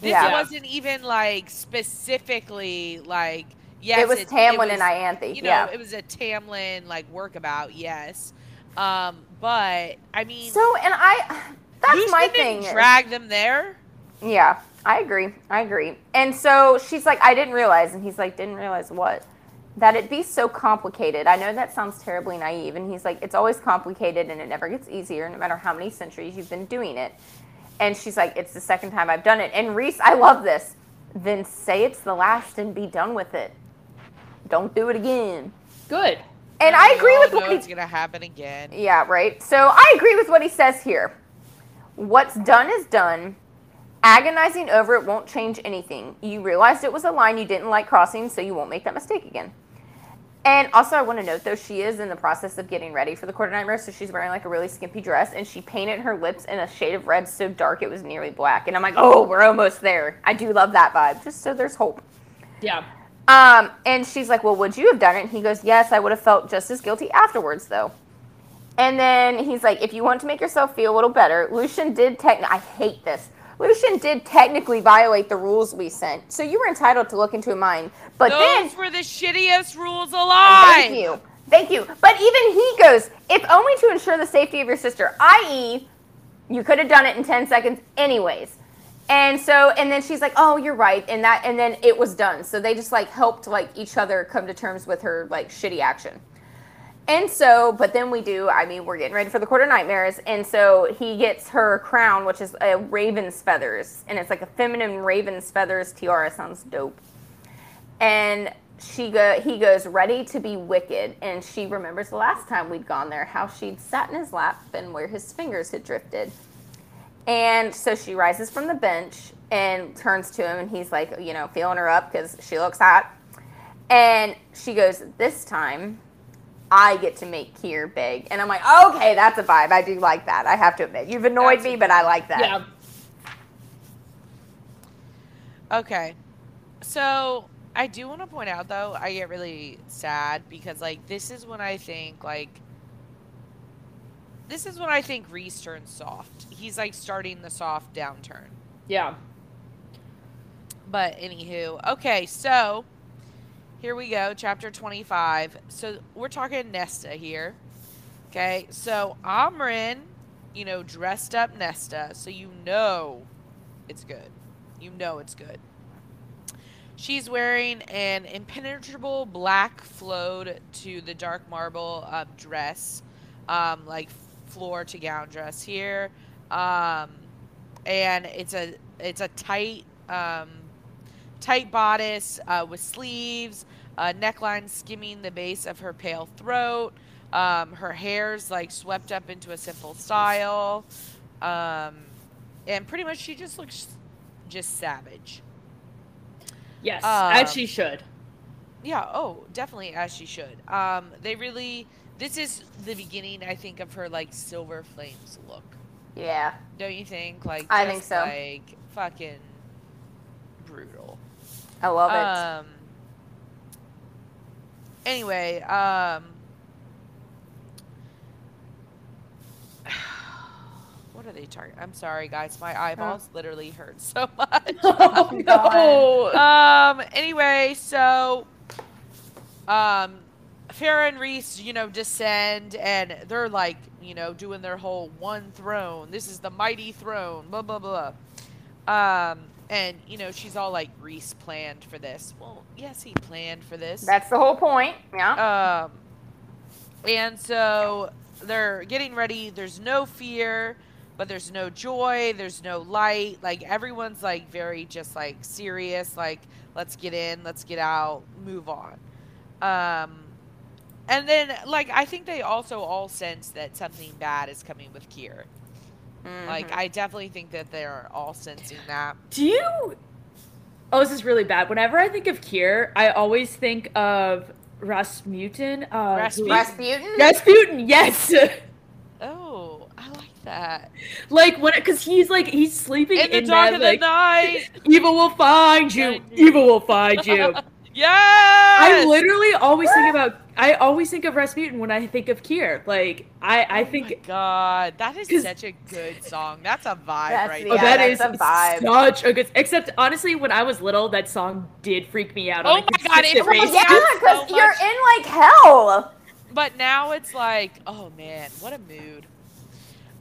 This Yeah. wasn't even like specifically like yes. it was it, Tamlin was, and Ianthe. You know, yeah. it was a Tamlin like workabout, yes. Um, but I mean, so and I that's Houston my thing. Drag them there. Yeah, I agree. I agree. And so she's like, I didn't realize, and he's like, didn't realize what? That it'd be so complicated. I know that sounds terribly naive, and he's like, it's always complicated, and it never gets easier, no matter how many centuries you've been doing it. And she's like, it's the second time I've done it. And Reese, I love this. Then say it's the last and be done with it. Don't do it again. Good. And I agree with know what he it's gonna happen again. Yeah, right. So I agree with what he says here. What's done is done. Agonizing over it won't change anything. You realized it was a line you didn't like crossing, so you won't make that mistake again. And also, I want to note though, she is in the process of getting ready for the Court of Nightmares, so she's wearing like a really skimpy dress, and she painted her lips in a shade of red so dark it was nearly black. And I'm like, oh, we're almost there. I do love that vibe, just so there's hope. Yeah. Um, and she's like, Well, would you have done it? And he goes, Yes, I would have felt just as guilty afterwards, though. And then he's like, If you want to make yourself feel a little better, Lucien did techni I hate this. Lucien did technically violate the rules we sent. So you were entitled to look into a mine. But then Those were the shittiest rules alive. Thank you. Thank you. But even he goes, if only to ensure the safety of your sister, i.e., you could have done it in 10 seconds anyways. And so, and then she's like, oh, you're right. And that, and then it was done. So they just like helped like each other come to terms with her like shitty action. And so, but then we do, I mean, we're getting ready for the Court of Nightmares. And so he gets her crown, which is a raven's feathers. And it's like a feminine raven's feathers tiara. Sounds dope and she go he goes ready to be wicked and she remembers the last time we'd gone there how she'd sat in his lap and where his fingers had drifted and so she rises from the bench and turns to him and he's like you know feeling her up because she looks hot and she goes this time I get to make Keir big. And I'm like, okay, that's a vibe. I do like that. I have to admit. You've annoyed That's me, but I like that. Yeah. Okay. So I do want to point out though, I get really sad because like this is when I think like this is when I think Rhys turns soft. He's like starting the soft downturn. Yeah. but anywho, okay, so here we go, chapter 25. So we're talking Nesta here. Okay, so Amren, you know, dressed up Nesta, so you know it's good. You know it's good. She's wearing an impenetrable black flowed to the dark marble um, dress, um, like floor to gown dress here, um, and it's a it's a tight um, tight bodice uh, with sleeves, uh, neckline skimming the base of her pale throat. Um, her hair's like swept up into a simple style, um, and pretty much she just looks just savage. Yes, Um, as she should. Yeah, oh, definitely as she should. Um, they really this is the beginning, I think, of her like silver flames look. Yeah. Don't you think? Like I think so. Like fucking brutal. I love it. Um. Anyway, um. What are they talking? I'm sorry, guys. My eyeballs literally hurt so much. Oh no! um. Anyway, so, um, Feyre and Rhys, you know, descend, and they're like, you know, doing their whole one throne. This is the mighty throne. Blah blah blah. Um, and you know, she's all like, Rhys planned for this. Well, yes, he planned for this. That's the whole point. Yeah. Um, and so they're getting ready. There's no fear, but there's no joy. There's no light. Like everyone's like very just like serious. Like let's get in, let's get out, move on. Um, and then like I think they also all sense that something bad is coming with Keir. Like Mhm. I definitely think that they're all sensing that. Do you? Oh, this is really bad. Whenever I think of Keir, I always think of Rasputin. Uh, Rasputin. Rasputin. Rasputin, yes. Oh, I like that. like when, because he's like he's sleeping In the in dark bed, of the night. evil will find you. Find you. Evil will find you. Yes. I literally always think about. I always think of Rasputin when I think of Keir. Like I, I Oh my think. God, that is such a good song. That's a vibe That's right the- Oh. Yeah, that is a vibe. such a good. Except honestly, when I was little, that song did freak me out. Oh my God, it consistent freaks basis. me yeah, because so you're in like hell. But now it's like, oh man, what a mood.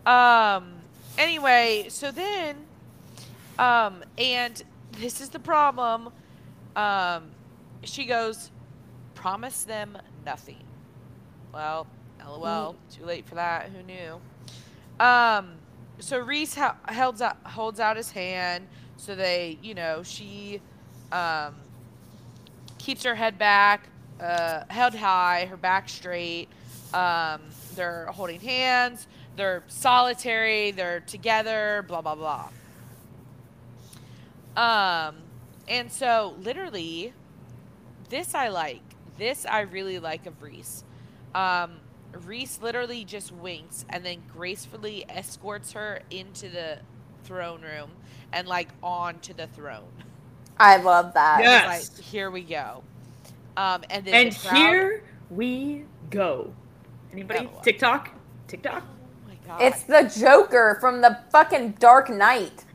Um. Anyway, so then, um, and this is the problem. Um, she goes, promise them nothing. Well, lol. Too late for that. Who knew? Um. So Rhys ha- holds out holds out his hand. So they, you know, she, um, keeps her head back, uh, held high, her back straight. Um, they're holding hands. They're solitary. They're together. Blah blah blah. Um, and so literally, this I like. This I really like of Rhys. Um, Rhys literally just winks and then gracefully escorts her into the throne room and like onto the throne. I love that. Yes. like, here we go. Um, and then And the crowd- here we go. Anybody? Oh. TikTok? TikTok? Oh my god. It's the Joker from the fucking Dark Knight.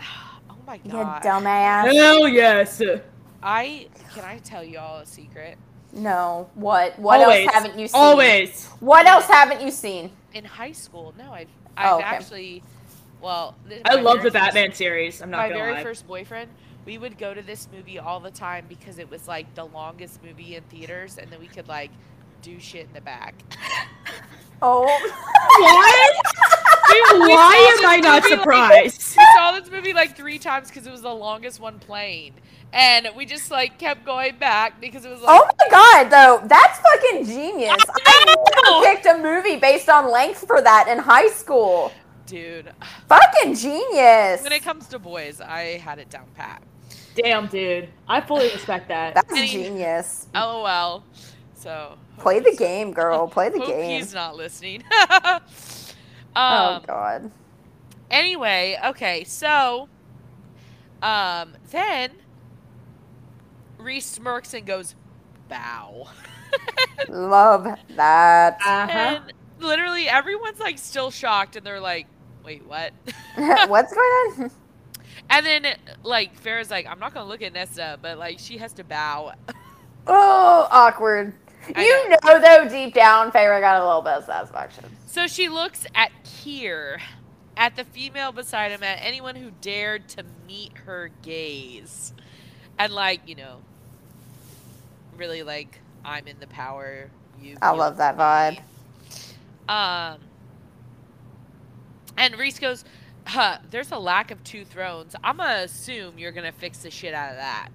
oh my god. You god. dumbass. Hell yes. I can I tell y'all a secret? No. What? What Always. else haven't you seen? Always. What else haven't you seen? In high school, no, I've Oh, I've okay. actually well I love very the first- Batman series. I'm not my gonna very lie. first boyfriend, we would go to this movie all the time because it was like the longest movie in theaters and then we could like do shit in the back. Oh. What? We- we Why am I not movie, like- surprised? we saw this movie like three times because it was the longest one playing. And we just like kept going back because it was like Oh my god, though, that's fucking genius. I know! never picked a movie based on length for that in high school. dude. Fucking genius. When it comes to boys, I had it down pat. Damn, dude. I fully respect that. That's Any- genius. LOL. So Play the game, girl. Play the hope game. he's not listening. Oh um, god. anyway, okay, so um then Rhys smirks and goes, bow. Love that. Uh-huh. And literally everyone's like still shocked and they're like, wait, what? What's going on? And then like Feyre's like, I'm not gonna look at Nesta, but like she has to bow. Oh, awkward. I You know. though, deep down, Feyre got a little bit of satisfaction. So she looks at Keir, at the female beside him, at anyone who dared to meet her gaze. And like, you know, really like, I'm in the power. You I love that me. vibe. Um, and Rhys goes, huh, there's a lack of two thrones. I'm gonna assume you're gonna fix the shit out of that.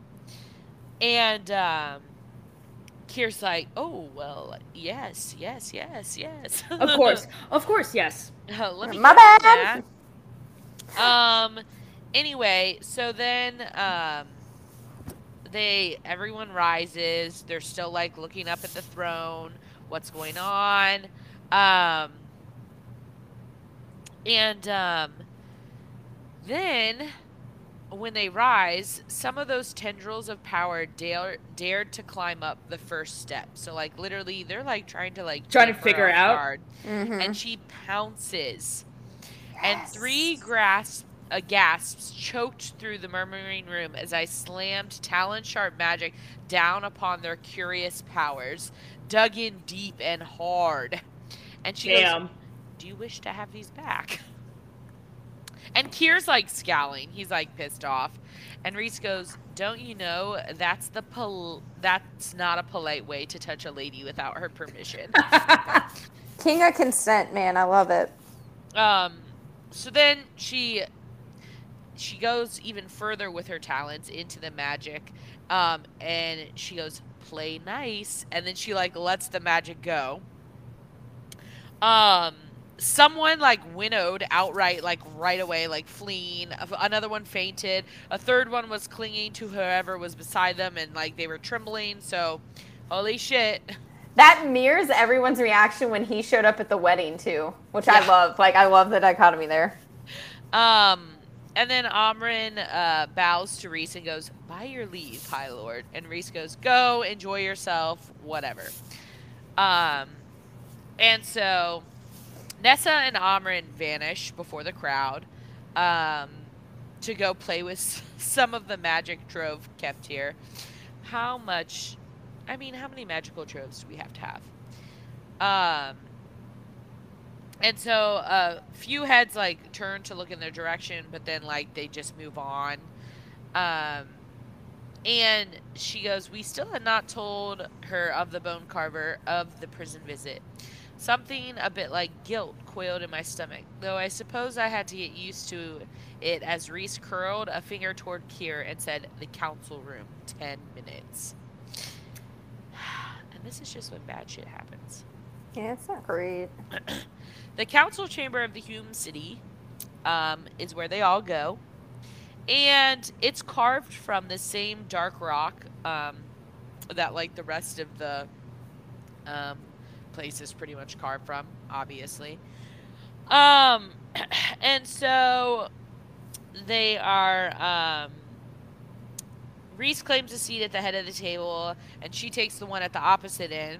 And um, Keir's like, oh well, yes, yes, yes, yes. Of course, of course, yes. Uh, Let me My bad. that. Um. Anyway, so then um, they everyone rises. They're still like looking up at the throne. What's going on? Um. And um, then when they rise, some of those tendrils of power dare dared to climb up the first step. So like literally, they're like trying to like Trying to figure out. guard Mhm. and she pounces. And three grasp, uh, gasp choked through the murmuring room as I slammed talon sharp magic down upon their curious powers, dug in deep and hard. And she goes, Do you wish to have these back? And Keir's like scowling. He's like pissed off. And Rhys goes, "Don't you know that's the pol- that's not a polite way to touch a lady without her permission." King of consent, man. I love it. Um, so then she she goes even further with her talents into the magic, um, and she goes play nice, and then she like lets the magic go. Um, someone like winnowed outright, like right away, like fleeing. Another one fainted. A third one was clinging to whoever was beside them, and like they were trembling. So, holy shit. That mirrors everyone's reaction when he showed up at the wedding too, which I love. Like I love the dichotomy there. Um, and then Amren uh, bows to Rhys and goes, "By your leave, High Lord." And Rhys goes, "Go, enjoy yourself, whatever." Um, and so Nesta and Amren vanish before the crowd, um, to go play with some of the magic trove kept here. How much? I mean, how many magical troves do we have to have? Um, and so a few heads like turn to look in their direction, but then like they just move on. Um, and she goes, "We still had not told her of the bone carver of the prison visit. Something a bit like guilt coiled in my stomach, though I suppose I had to get used to it." As Rhys curled a finger toward Keir and said, "The council room, ten minutes." And this is just when bad shit happens. Yeah, it's not great. The council chamber of the Hewn City um, is where they all go, and it's carved from the same dark rock um, that, like, the rest of the um, place is pretty much carved from. Obviously, um, and so they are. Um, Rhys claims a seat at the head of the table, and she takes the one at the opposite end.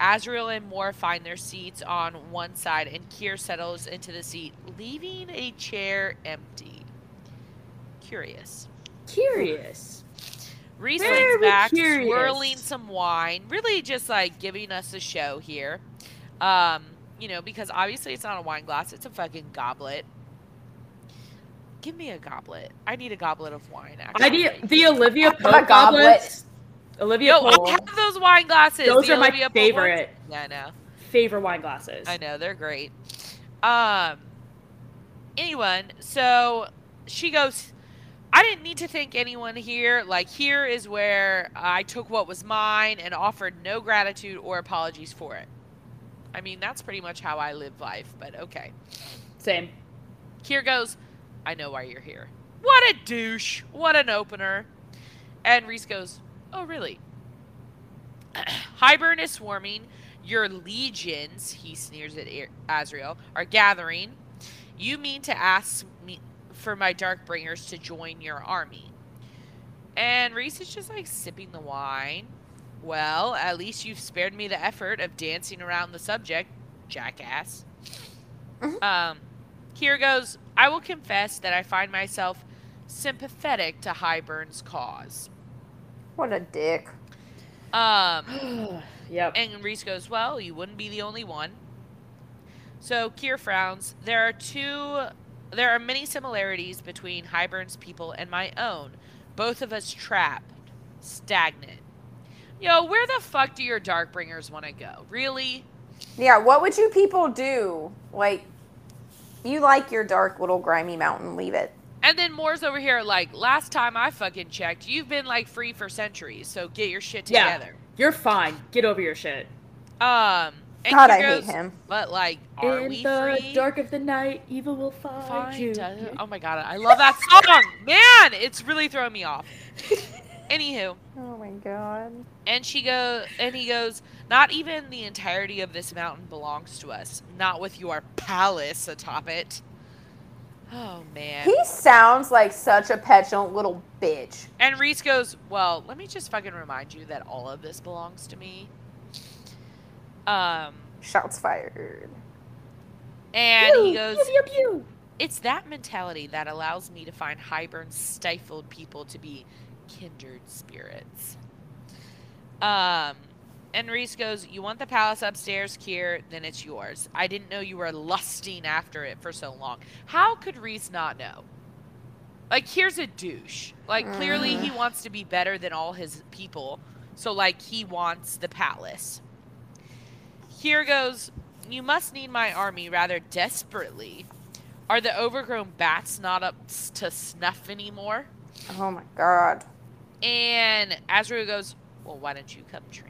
Azriel and Mor find their seats on one side, and Keir settles into the seat, leaving a chair empty. Curious. Curious. Rhys Very leans back, curious. swirling some wine, really just like giving us a show here. Um, you know, because obviously it's not a wine glass, it's a fucking goblet. Give me a goblet. I need a goblet of wine, actually. I need the Olivia a Pope goblet. Olivia Yo. I have those wine glasses. Those are my Olivia Pope favorite. Yeah, I know. Favorite wine glasses. I know they're great. Um. Anyone, so she goes. I didn't need to thank anyone here. Like here is where I took what was mine and offered no gratitude or apologies for it. I mean, that's pretty much how I live life. But okay. Same. Here goes. I know why you're here. What a douche. What an opener. And Reese goes, Oh, really? Hybern is swarming. Your legions, he sneers at Azriel, are gathering. You mean to ask me for my Darkbringers to join your army? And Rhys is just like sipping the wine. Well, at least you've spared me the effort of dancing around the subject, jackass. Mhm. Um, here goes. I will confess that I find myself sympathetic to Hybern's cause. What a dick. Um, yep. and Rhys goes, Well, you wouldn't be the only one. So Keir frowns. There are two, there are many similarities between Hybern's people and my own. Both of us trapped, stagnant. Yo, where the fuck do your Darkbringers want to go? Really? Yeah, what would you people do? Like, you like your dark little grimy mountain, leave it. And then Mor's over here, like, last time I fucking checked, you've been like free for centuries, so get your shit together. Yeah. together. You're fine. Get over your shit. Um, and God, Keir I hate him. But like, are In we the free? dark of the night, evil will find, Find you. us. Oh my god, I love that song, man! It's really throwing me off. Anywho, Oh my god. and she go, and he goes, not even the entirety of this mountain belongs to us. Not with your palace atop it. Oh man. He sounds like such a petulant little bitch. And Rhys goes, Well, let me just fucking remind you that all of this belongs to me. Um, Shots fired. and he goes, pew, pew, pew. It's that mentality that allows me to find Hybern's stifled people to be kindred spirits. Um, and Rhys goes, You want the palace upstairs, Keir? Then it's yours. I didn't know you were lusting after it for so long. How could Rhys not know? Like, here's a douche. Like, clearly he mm. wants to be better than all his people. So, like, he wants the palace. Here goes, You must need my army rather desperately. Are the overgrown bats not up to snuff anymore? Oh my god. And Azriel goes, Well, why don't you come train?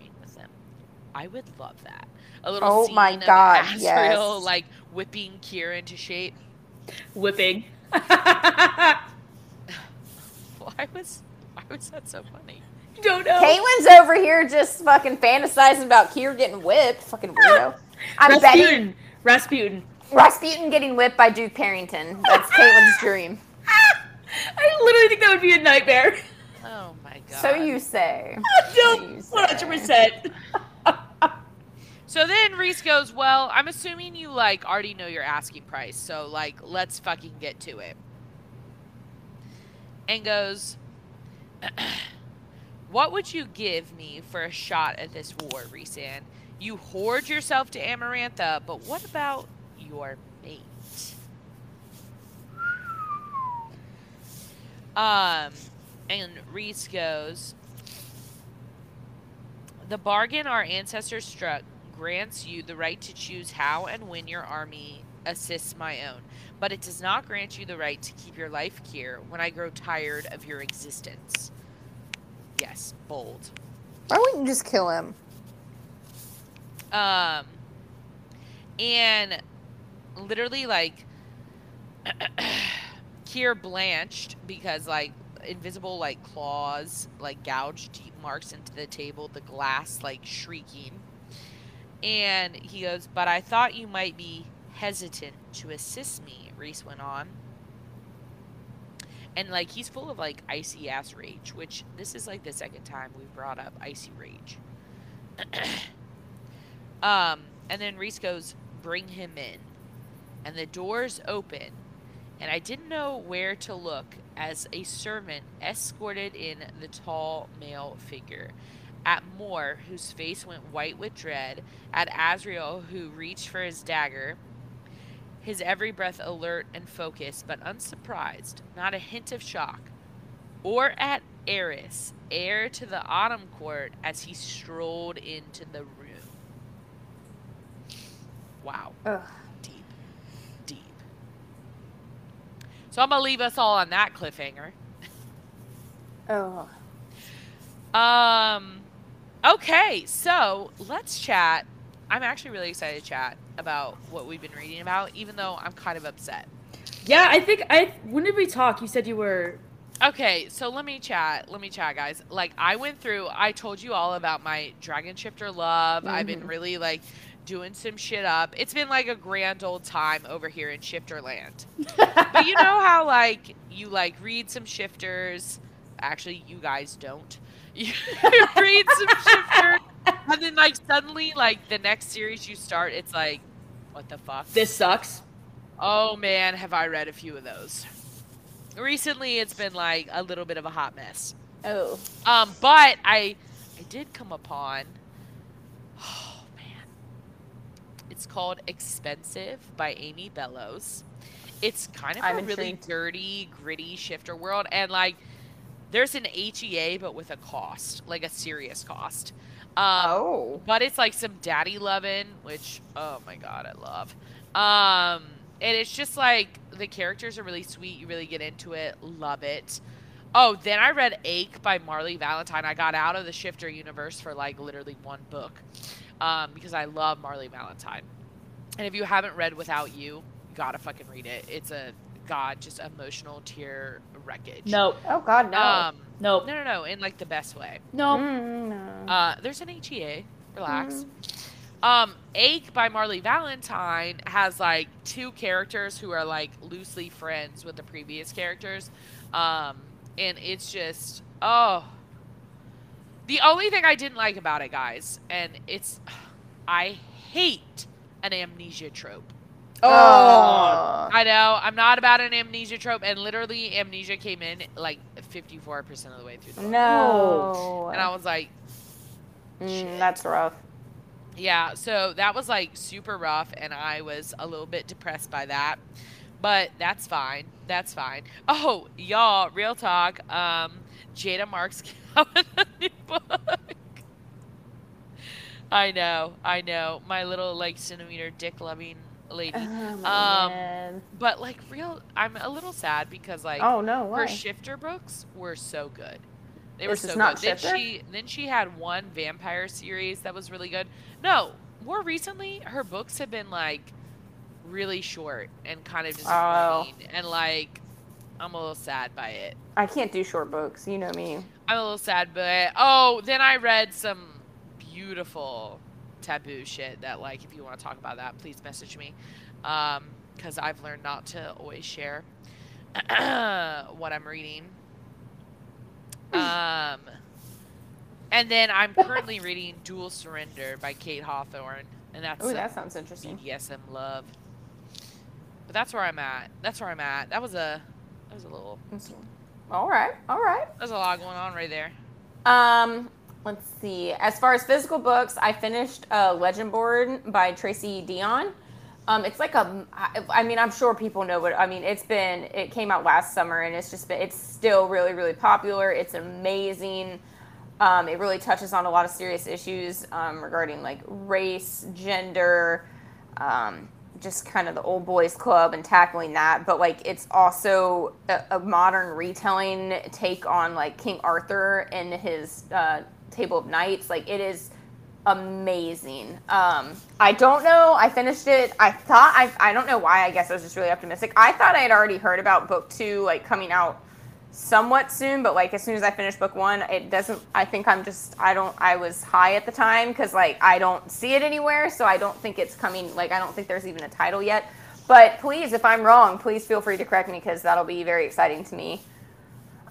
I would love that. A little Oh scene my of God, Azriel yes. like whipping Keir into shape. Whipping. Why was why was that so funny? Don't know. Caitlin's over here just fucking fantasizing about Keir getting whipped. Fucking weirdo. Ah, I'm betting Rasputin. Rasputin. Rasputin getting whipped by Duke Perrington. That's Caitlin's dream. I literally think that would be a nightmare. Oh my god. So you say. no, you 100%. So then Rhys goes, Well, I'm assuming you like already know your asking price, so like let's fucking get to it. And goes, What would you give me for a shot at this war, Rhys Rhysand? You hoard yourself to Amarantha, but what about your mate? Um, and Rhys goes, The bargain our ancestors struck grants you the right to choose how and when your army assists my own, but it does not grant you the right to keep your life here when I grow tired of your existence. Yes, bold. Why wouldn't you just kill him? Um, and literally, like, Keir blanched because, like, invisible, like, claws, like, gouged deep marks into the table, the glass, like, shrieking. And he goes, But I thought you might be hesitant to assist me, Rhys went on. And, like, he's full of, like, icy ass rage, which this is, like, the second time we've brought up icy rage. Um, and then Reese goes, "Bring him in," and the doors open, and I didn't know where to look as a servant escorted in the tall male figure. At Mor, whose face went white with dread, at Azriel, who reached for his dagger, his every breath alert and focused, but unsurprised, not a hint of shock, or at Eris, heir to the Autumn Court, as he strolled into the room. Wow. Ugh. Deep. Deep. So I'm going to leave us all on that cliffhanger. Oh. Um, okay, so let's chat. I'm actually really excited to chat about what we've been reading about, even though I'm kind of upset. Yeah, I think I. When did we talk? You said you were. Okay, so let me chat. Let me chat, guys. Like, I went through, I told you all about my Dragon Shifter love. I've been mm-hmm. really, like, doing some shit up. It's been, like, a grand old time over here in Shifter Land. but you know how, like, you, like, read some shifters. Actually, you guys don't. You read some shifters. And then, like, suddenly, like, the next series you start, it's like, what the fuck? This sucks. Oh, man, have I read a few of those. recently it's been like a little bit of a hot mess. Oh. Um, but I I did come upon oh man. It's called Expensive by Amy Bellows. It's kind of I'm a really dirty, gritty shifter world and like there's an HEA but with a cost, like a serious cost. Um, oh. but it's like some daddy loving, which oh my god, I love. Um, and it's just like the characters are really sweet. You really get into it, love it. Oh, then I read Ache by Marley Valentine. I got out of the Shifter universe for like literally one book, um, because I love Marley Valentine. And if you haven't read Without You, you gotta fucking read it. It's a god, just emotional tear wreckage. Nope. Oh God, no. Um, Nope. no, no, no, in like the best way. Nope. Mm, no. Uh, there's an HEA. Relax. Um, Ache by Marley Valentine has like two characters who are like loosely friends with the previous characters. Um, and it's just oh. The only thing I didn't like about it, guys, and it's I hate an amnesia trope. Oh. I know I'm not about an amnesia trope, and literally amnesia came in like 54% of the way through the book. no. And I was like, Mm, that's rough. Yeah, so that was like super rough, and I was a little bit depressed by that. But that's fine. That's fine. Oh, y'all, real talk. Um, Jada Marks came out with a new book. I know, I know. My little like centimeter dick loving lady. Oh, Um. But like real I'm a little sad because like oh no, her shifter books were so good. They This were so not good. Then Shifter? she then she had one vampire series that was really good. No, more recently her books have been like really short and kind of Oh. disappointing and like I'm a little sad by it. I can't do short books. You know me. I'm a little sad, but oh, then I read some beautiful taboo shit that like if you want to talk about that, please message me. Um, because I've learned not to always share what I'm reading. Um, and then I'm currently reading Dual Surrender by Kate Hawthorne, and that's Oh, that sounds interesting. BDSM love. But that's where I'm at. That's where I'm at. That was a that was a little All right, all right. there's a lot going on right there. Um, let's see. As far as physical books, I finished uh, Legendborn by Tracy Deonn. Um, it's like a, I mean, I'm sure people know what. I mean, it's been, it came out last summer, and it's just been, it's still really, really popular. It's amazing. Um, it really touches on a lot of serious issues um, regarding like race, gender, um, just kind of the old boys club and tackling that. But like, it's also a, a modern retelling take on like King Arthur and his uh, Table of Knights. Like, it is amazing. Um, I don't know. I finished it. I thought I. I don't know why. I guess I was just really optimistic. I thought I had already heard about book two like coming out somewhat soon, but like as soon as I finished book one, it doesn't. I think I'm just. I don't. I was high at the time because like I don't see it anywhere, so I don't think it's coming. Like I don't think there's even a title yet. But please, if I'm wrong, please feel free to correct me because that'll be very exciting to me.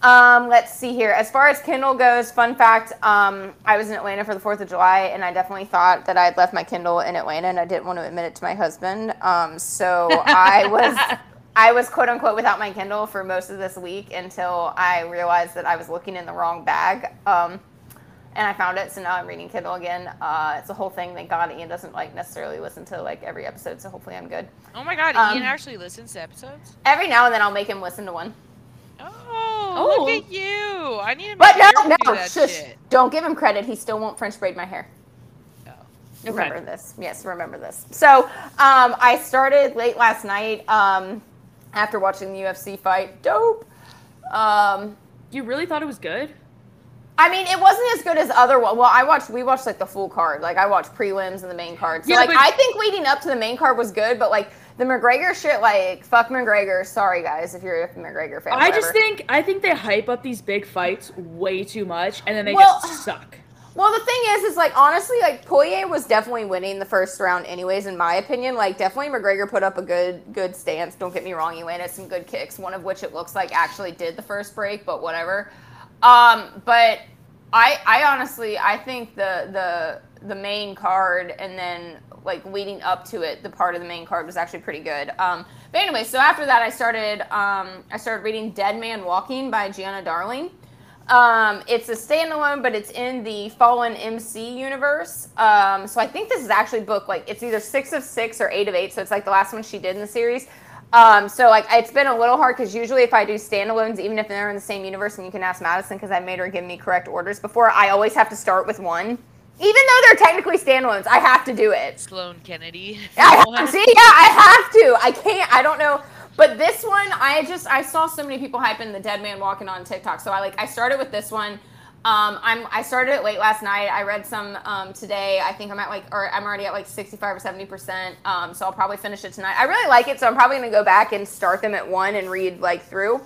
Um, let's see here. As far as Kindle goes, fun fact: um, I was in Atlanta for the Fourth of July, and I definitely thought that I had left my Kindle in Atlanta, and I didn't want to admit it to my husband. Um, so I was, I was quote unquote without my Kindle for most of this week until I realized that I was looking in the wrong bag. Um, and I found it, so now I'm reading Kindle again. Uh, it's a whole thing. Thank God Ian doesn't like necessarily listen to like every episode, so hopefully I'm good. Oh my god, Um, Ian actually listens to episodes? Every now and then I'll make him listen to one. Oh, Oh. look at you. I need to But Eric no, do that shush. Shit. Don't give him credit. He still won't French braid my hair. Oh. Remember this. Yes, remember this. So um, I started late last night um, after watching the UFC fight. Dope. Um, You really thought it was good? I mean, it wasn't as good as other one. Well, I watched. We watched like the full card. Like I watched prelims and the main card. So Yeah, like but- I think leading up to the main card was good, but like the McGregor shit, like fuck McGregor. Sorry guys, if you're a McGregor fan. I just think I think they hype up these big fights way too much, and then they Well- just suck. Well, the thing is, is like honestly, like Poirier was definitely winning the first round, anyways. In my opinion, like definitely McGregor put up a good, good stance. Don't get me wrong, he landed some good kicks, one of which it looks like actually did the first break, but whatever. Um, but I, I honestly, I think the the the main card and then like leading up to it, the part of the main card was actually pretty good. Um, but anyway, so after that, I started um, I started reading Dead Man Walking by Giana Darling. Um, it's a standalone, but it's in the Fallen MC universe. Um, so I think this is actually book like it's either six of six or eight of eight. So it's like the last one she did in the series. Um, so like it's been a little hard because usually if I do standalones, even if they're in the same universe, and you can ask Madison because I made her give me correct orders before, I always have to start with one. Even though they're technically standalones, I have to do it. Sloane Kennedy. I have, see, yeah, I have to. I can't. I don't know. But this one, I just I saw so many people hyping the Dead Man Walking on TikTok. So I like I started with this one. Um, I'm I started it late last night. I read some um, today. I think I'm at like or I'm already at like 65 or 70 percent. Um, so I'll probably finish it tonight. I really like it, so I'm probably gonna go back and start them at one and read like through.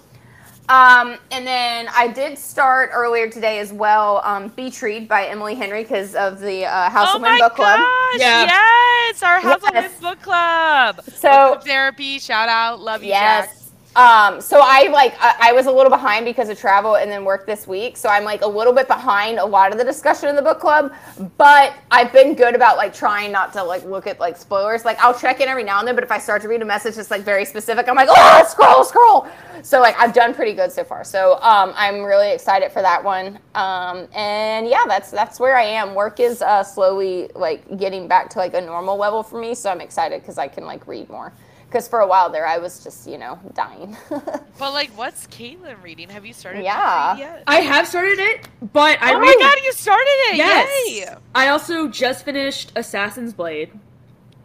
Um, and then I did start earlier today as well, um, Beach Read by Emily Henry because of the uh, House oh of Wind my Book Club. Oh my gosh! Yeah. Yes, our House of Yes. Wind book club. So- Book Club therapy. Shout out, love you, Jack. Um, so I like I, I was a little behind because of travel and then work this week. So I'm like a little bit behind a lot of the discussion in the book club. But I've been good about like trying not to like look at like spoilers. Like I'll check in every now and then, but if I start to read a message that's like very specific, I'm like, oh scroll, scroll. So like I've done pretty good so far. So um, I'm really excited for that one. Um, and yeah, that's that's where I am. Work is uh, slowly like getting back to like a normal level for me. So I'm excited because I can like read more. Because for a while there, I was just you know dying. But like, what's Caitlin reading? Have you started? Yeah. Yet? I have started it, but I oh read my god, you started it! Yes. Yay! I also just finished Assassin's Blade.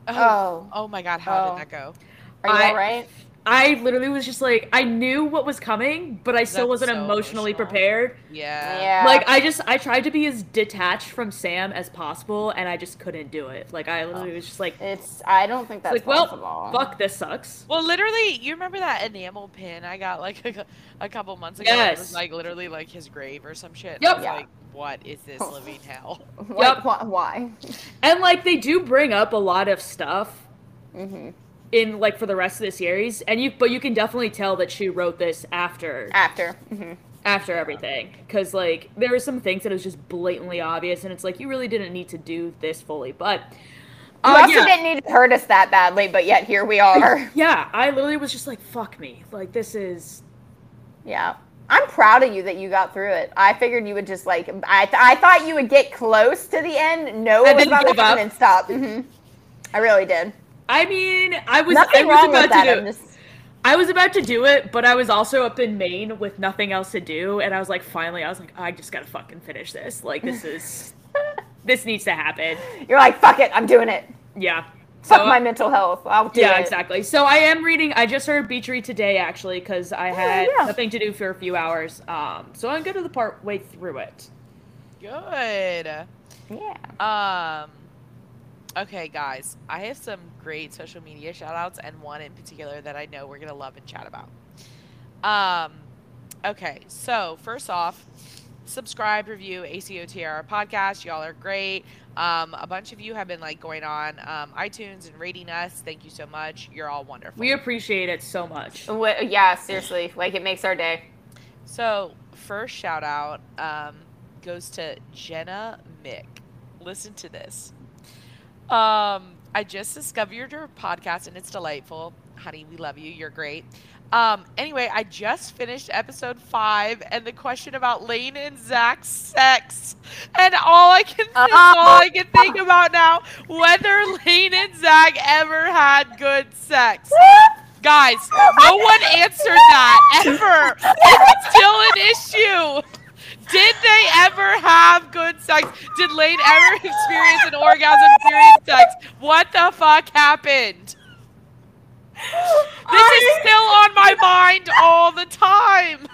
Oh. Oh. oh my god, how Oh. did that go? Are you I- all right? I literally was just like, I knew what was coming, but I still That's wasn't so emotionally emotional. prepared. Yeah. Yeah. Like I just I tried to be as detached from Sam as possible, and I just couldn't do it. Like I literally was just like, it's. I don't think that's like well, fuck, this sucks. Well, literally, you remember that enamel pin I got like a, a couple months ago? It Yes. was like literally like his grave or some shit. Yep. I was Yeah. like, what is this living hell? Like, wh- why? And like they do bring up a lot of stuff hmm in like for the rest of the series, and you but you can definitely tell that she wrote this after After. hmm after everything because like there were some things that was just blatantly obvious, and it's like you really didn't need to do this fully, but. You Uh, also yeah. didn't need to hurt us that badly, but yet here we are. Yeah, I literally was just like, "Fuck me!" Like this is yeah. I'm proud of you that you got through it. I figured you would just like. I, th- I thought you would get close to the end, no, it was about to give happen, up. and stop. hmm I really did. I mean, I was Nothing I was wrong about with that. to I'm do just. I was about to do it, but I was also up in Maine with nothing else to do, and I was like, finally, I was like, I just gotta fucking finish this. Like, this is this needs to happen. You're like, fuck it, I'm doing it. Yeah. Fuck So- my mental health. I'll do it. yeah, it. exactly. So I am reading. I just heard Beach Read today, actually, because I had yeah. nothing to do for a few hours. Um, so I'm good to the part way through it. Good. Yeah. Um. Okay, guys, I have some great social media shout outs and one in particular that I know we're going to love and chat about. Um, okay, so first off, subscribe, review ACOTR podcast. Y'all are great. Um, a bunch of you have been like going on um, iTunes and rating us. Thank you so much. You're all wonderful. We appreciate it so much. Wh- yeah, seriously. Like, it makes our day. So, first shout out um, goes to Jenna Mick. Listen to this. Um, I just discovered your podcast and it's delightful. Honey, we love you. You're great. Um, anyway, I just finished episode five and the question about Lane and Zack's sex. And all I can that's all I can think about now, whether Lane and Zach ever had good sex. Guys, no one answered that ever. It's still an issue. Did they ever have good sex? Did Lane ever experience an orgasm during sex? What the fuck happened? This is still on my mind all the time.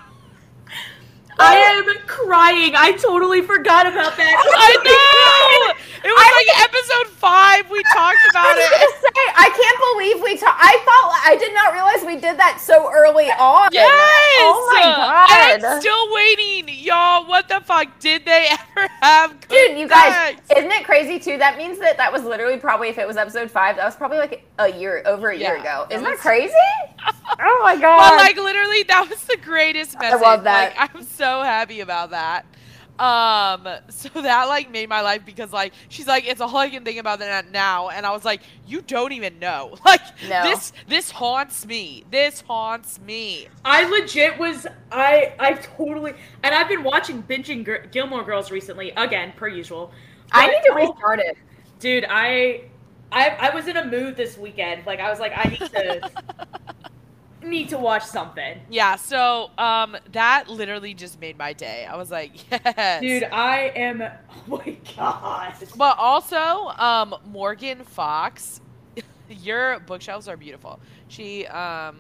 I am crying. I totally forgot about that. I know. It was like episode five. We talked I about was it. say, I can't believe we talked. I thought I did not realize we did that so early on. Yes. Oh my god. I'm still waiting, y'all. What the fuck? Did they ever have Dude, you guys, sex? isn't it crazy too? That means that that was literally probably if it was episode five, that was probably like a year over a year Yeah, ago. Isn't that was- crazy? oh my god! But like literally, that was the greatest message. I love that. Like, I'm so happy about that. Um, so that like made my life because like she's like it's all I can think about that now, and I was like, you don't even know. Like No. this this haunts me. This haunts me. I legit was I I totally and I've been watching binging Gr- Gilmore Girls recently again per usual. I need to restart it. dude. I I I was in a mood this weekend. Like I was like I need to need to watch something. Yeah. So um, that literally just made my day. I was like, yes, Dude, I am. Oh my god. But also, um, Morgan Fox, your bookshelves are beautiful. She um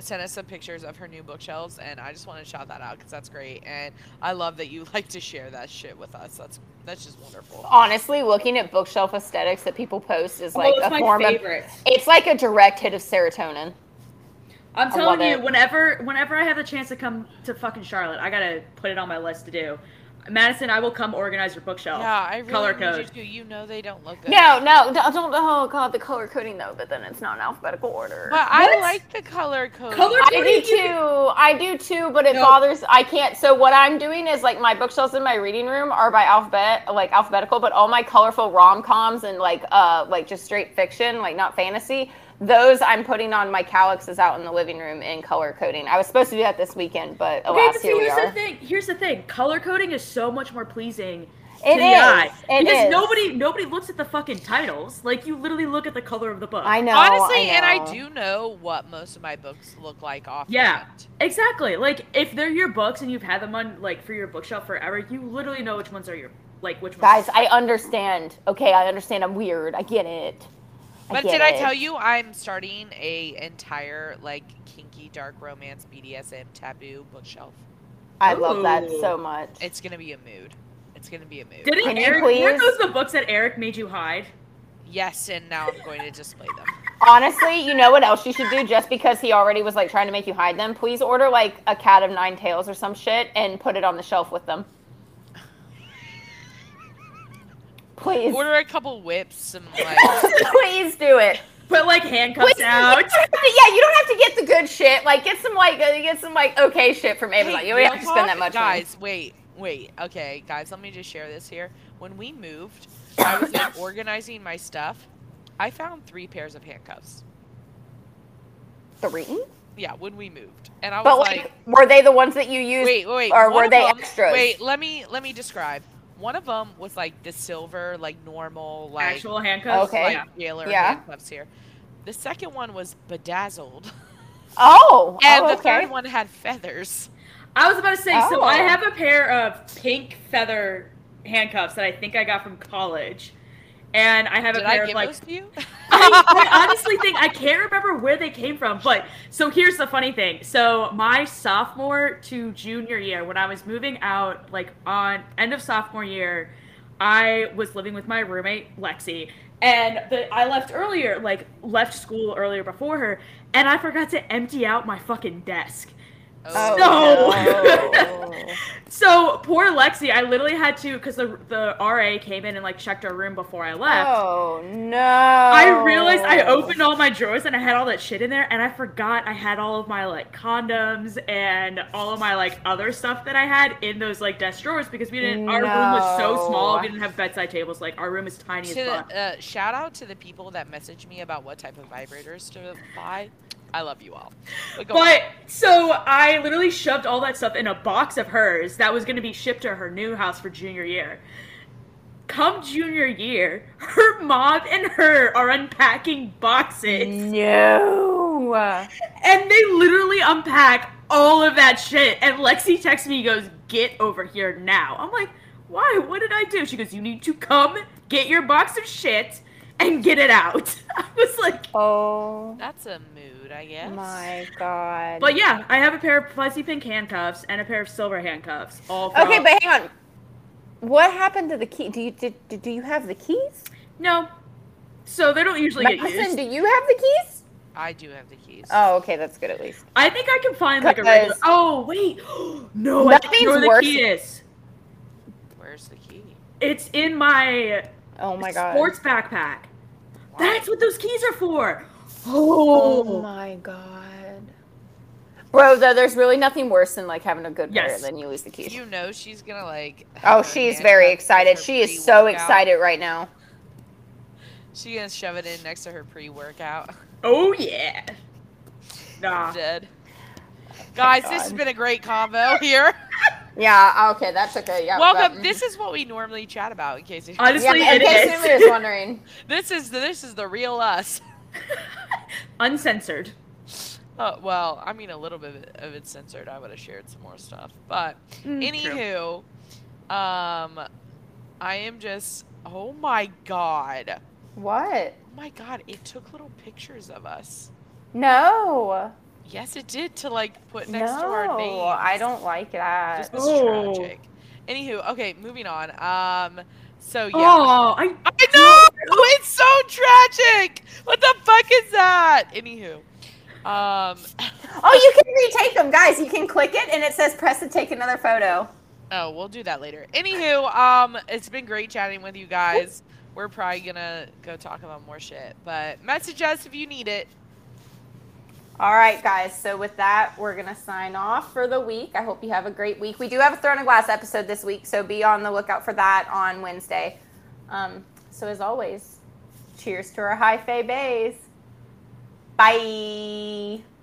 sent us some pictures of her new bookshelves, and I just want to shout that out because that's great. And I love that you like to share that shit with us. That's that's just wonderful. Honestly, looking at bookshelf aesthetics that people post is like it's a my form favorite. of. It's like a direct hit of serotonin. I'm telling you, it. whenever whenever I have the chance to come to fucking Charlotte, I gotta put it on my list to do. Madison, I will come organize your bookshelf. Yeah, I really Color need code. you to. You know they don't look good. No, no, don't, don't. Oh god, the color coding though, but then it's not in alphabetical order. But I like the color code. Color I do too. I do too, but it No. bothers. I can't. So what I'm doing is like my bookshelves in my reading room are by alphabet, like alphabetical, but all my colorful rom coms and like uh like just straight fiction, like not fantasy. Those I'm putting on my Kallaxes out in the living room in color coding. I was supposed to do that this weekend, but Okay, alas, but see, here we here's the thing. Here's the thing. Color coding is so much more pleasing to It the eye because is. nobody nobody looks at the fucking titles. Like you literally look at the color of the book. I know. Honestly, I and I do know what most of my books look like off. Yeah. Exactly. Like if they're your books and you've had them on like for your bookshelf forever, you literally know which ones are your like which ones. Guys, I understand. Okay, I understand. I'm weird. I get it. But get did I tell you I'm starting a entire like kinky dark romance BDSM taboo bookshelf? I love that so much. It's gonna be a mood. It's gonna be a mood. Didn't Can you Eric? Weren't those the books that Eric made you hide? Yes, and now I'm going to display them. Honestly, you know what else you should do? Just because he already was like trying to make you hide them, please order like a cat of nine tails or some shit and put it on the shelf with them. Please, Order a couple whips, some like. please do it. Put like handcuffs Please, out. you to- yeah, you don't have to get the good shit. Like, get some like, uh, get some like okay shit from Amazon. Hey, you don't have real to spend that talk? much. money. Guys, wait, wait. Okay, guys, let me just share this here. When we moved, I was like organizing my stuff. I found three pairs of handcuffs. three. Yeah, when we moved, and I was But like, like, were they the ones that you used? wait, wait, wait. or were they them- extras? Wait, let me let me describe. One of them was like the silver, like normal, like Actual handcuffs. Okay. like jailer Yeah. handcuffs here. The second one was bedazzled, oh, oh, and oh, the okay. third one had feathers. I was about to say, so I Oh. have a pair of pink feather handcuffs that I think I got from college, and I have Did a pair I of like. those to you? I, I honestly think I can't remember where they came from, but so here's the funny thing. So my sophomore to junior year, when I was moving out, like on end of sophomore year, I was living with my roommate Lexi, and the, I left earlier, like left school earlier before her, and I forgot to empty out my fucking desk. Oh, No. no. So poor Lexi, I literally had to because the the RA came in and like checked our room before I left. Oh no! I realized I opened all my drawers and I had all that shit in there, and I forgot I had all of my like condoms and all of my like other stuff that I had in those like desk drawers because we didn't. Our room was so small, we didn't have bedside tables. Like our room is tiny to as fuck. uh, shout out to the people that messaged me about what type of vibrators to buy. I love you all. But. But so I literally shoved all that stuff in a box of hers that was going to be shipped to her new house for junior year. Come junior year, her mom and her are unpacking boxes. No. And they literally unpack all of that shit. And Lexi texts me, goes, Get over here now. I'm like, Why? What did I do? She goes, You need to come get your box of shit and get it out. I was like, Oh That's a mood, I guess. my god. But yeah, I have a pair of fuzzy pink handcuffs and a pair of silver handcuffs. All from... okay, but hang on. What happened to the key? Do you did, did do you have the keys? No. So they don't usually get used. do you have the keys? I do have the keys. Oh, okay, that's good at least. I think I can find like a regular. Oh wait, no, I think Nothing's where the worse- key is. Where's the key? It's in my Oh my god. sports backpack. Why? That's what those keys are for. Oh Oh, my god. Bro, though, there's really nothing worse than like having a good player Yes. than you lose the keys. You know she's gonna like. oh, she's very excited. She is so excited right now. She gonna shove it in next to her pre-workout. Oh yeah. Nah. Dead. Oh Guys, this has been a great combo here. Yeah. Okay, that's okay. yeah. Welcome. but- This is what we normally chat about. In case you Honestly, yeah, in it case is. anybody was wondering. this is the, this is the real us. Uncensored. Oh well, I mean a little bit of it censored. I would have shared some more stuff, but Mm, true. anywho, um, I am just. Oh my god. What? Oh my god! It took little pictures of us. No. Yes, it did to like put next to our No, names. I don't like that. This was Oh. tragic. Anywho, okay, moving on. Um, so yeah. Oh, I I know it's so tragic. What the fuck is that? Anywho, um, Oh, you can retake them, guys. You can click it, and it says press to take another photo. oh, we'll do that later. Anywho, um, it's been great chatting with you guys. We're probably gonna go talk about more shit, but message us if you need it. All right, guys. So with that, we're gonna sign off for the week. I hope you have a great week. We do have a Throne of Glass episode this week, so be on the lookout for that on Wednesday. Um, so as always, cheers to our high fae bays. Bye.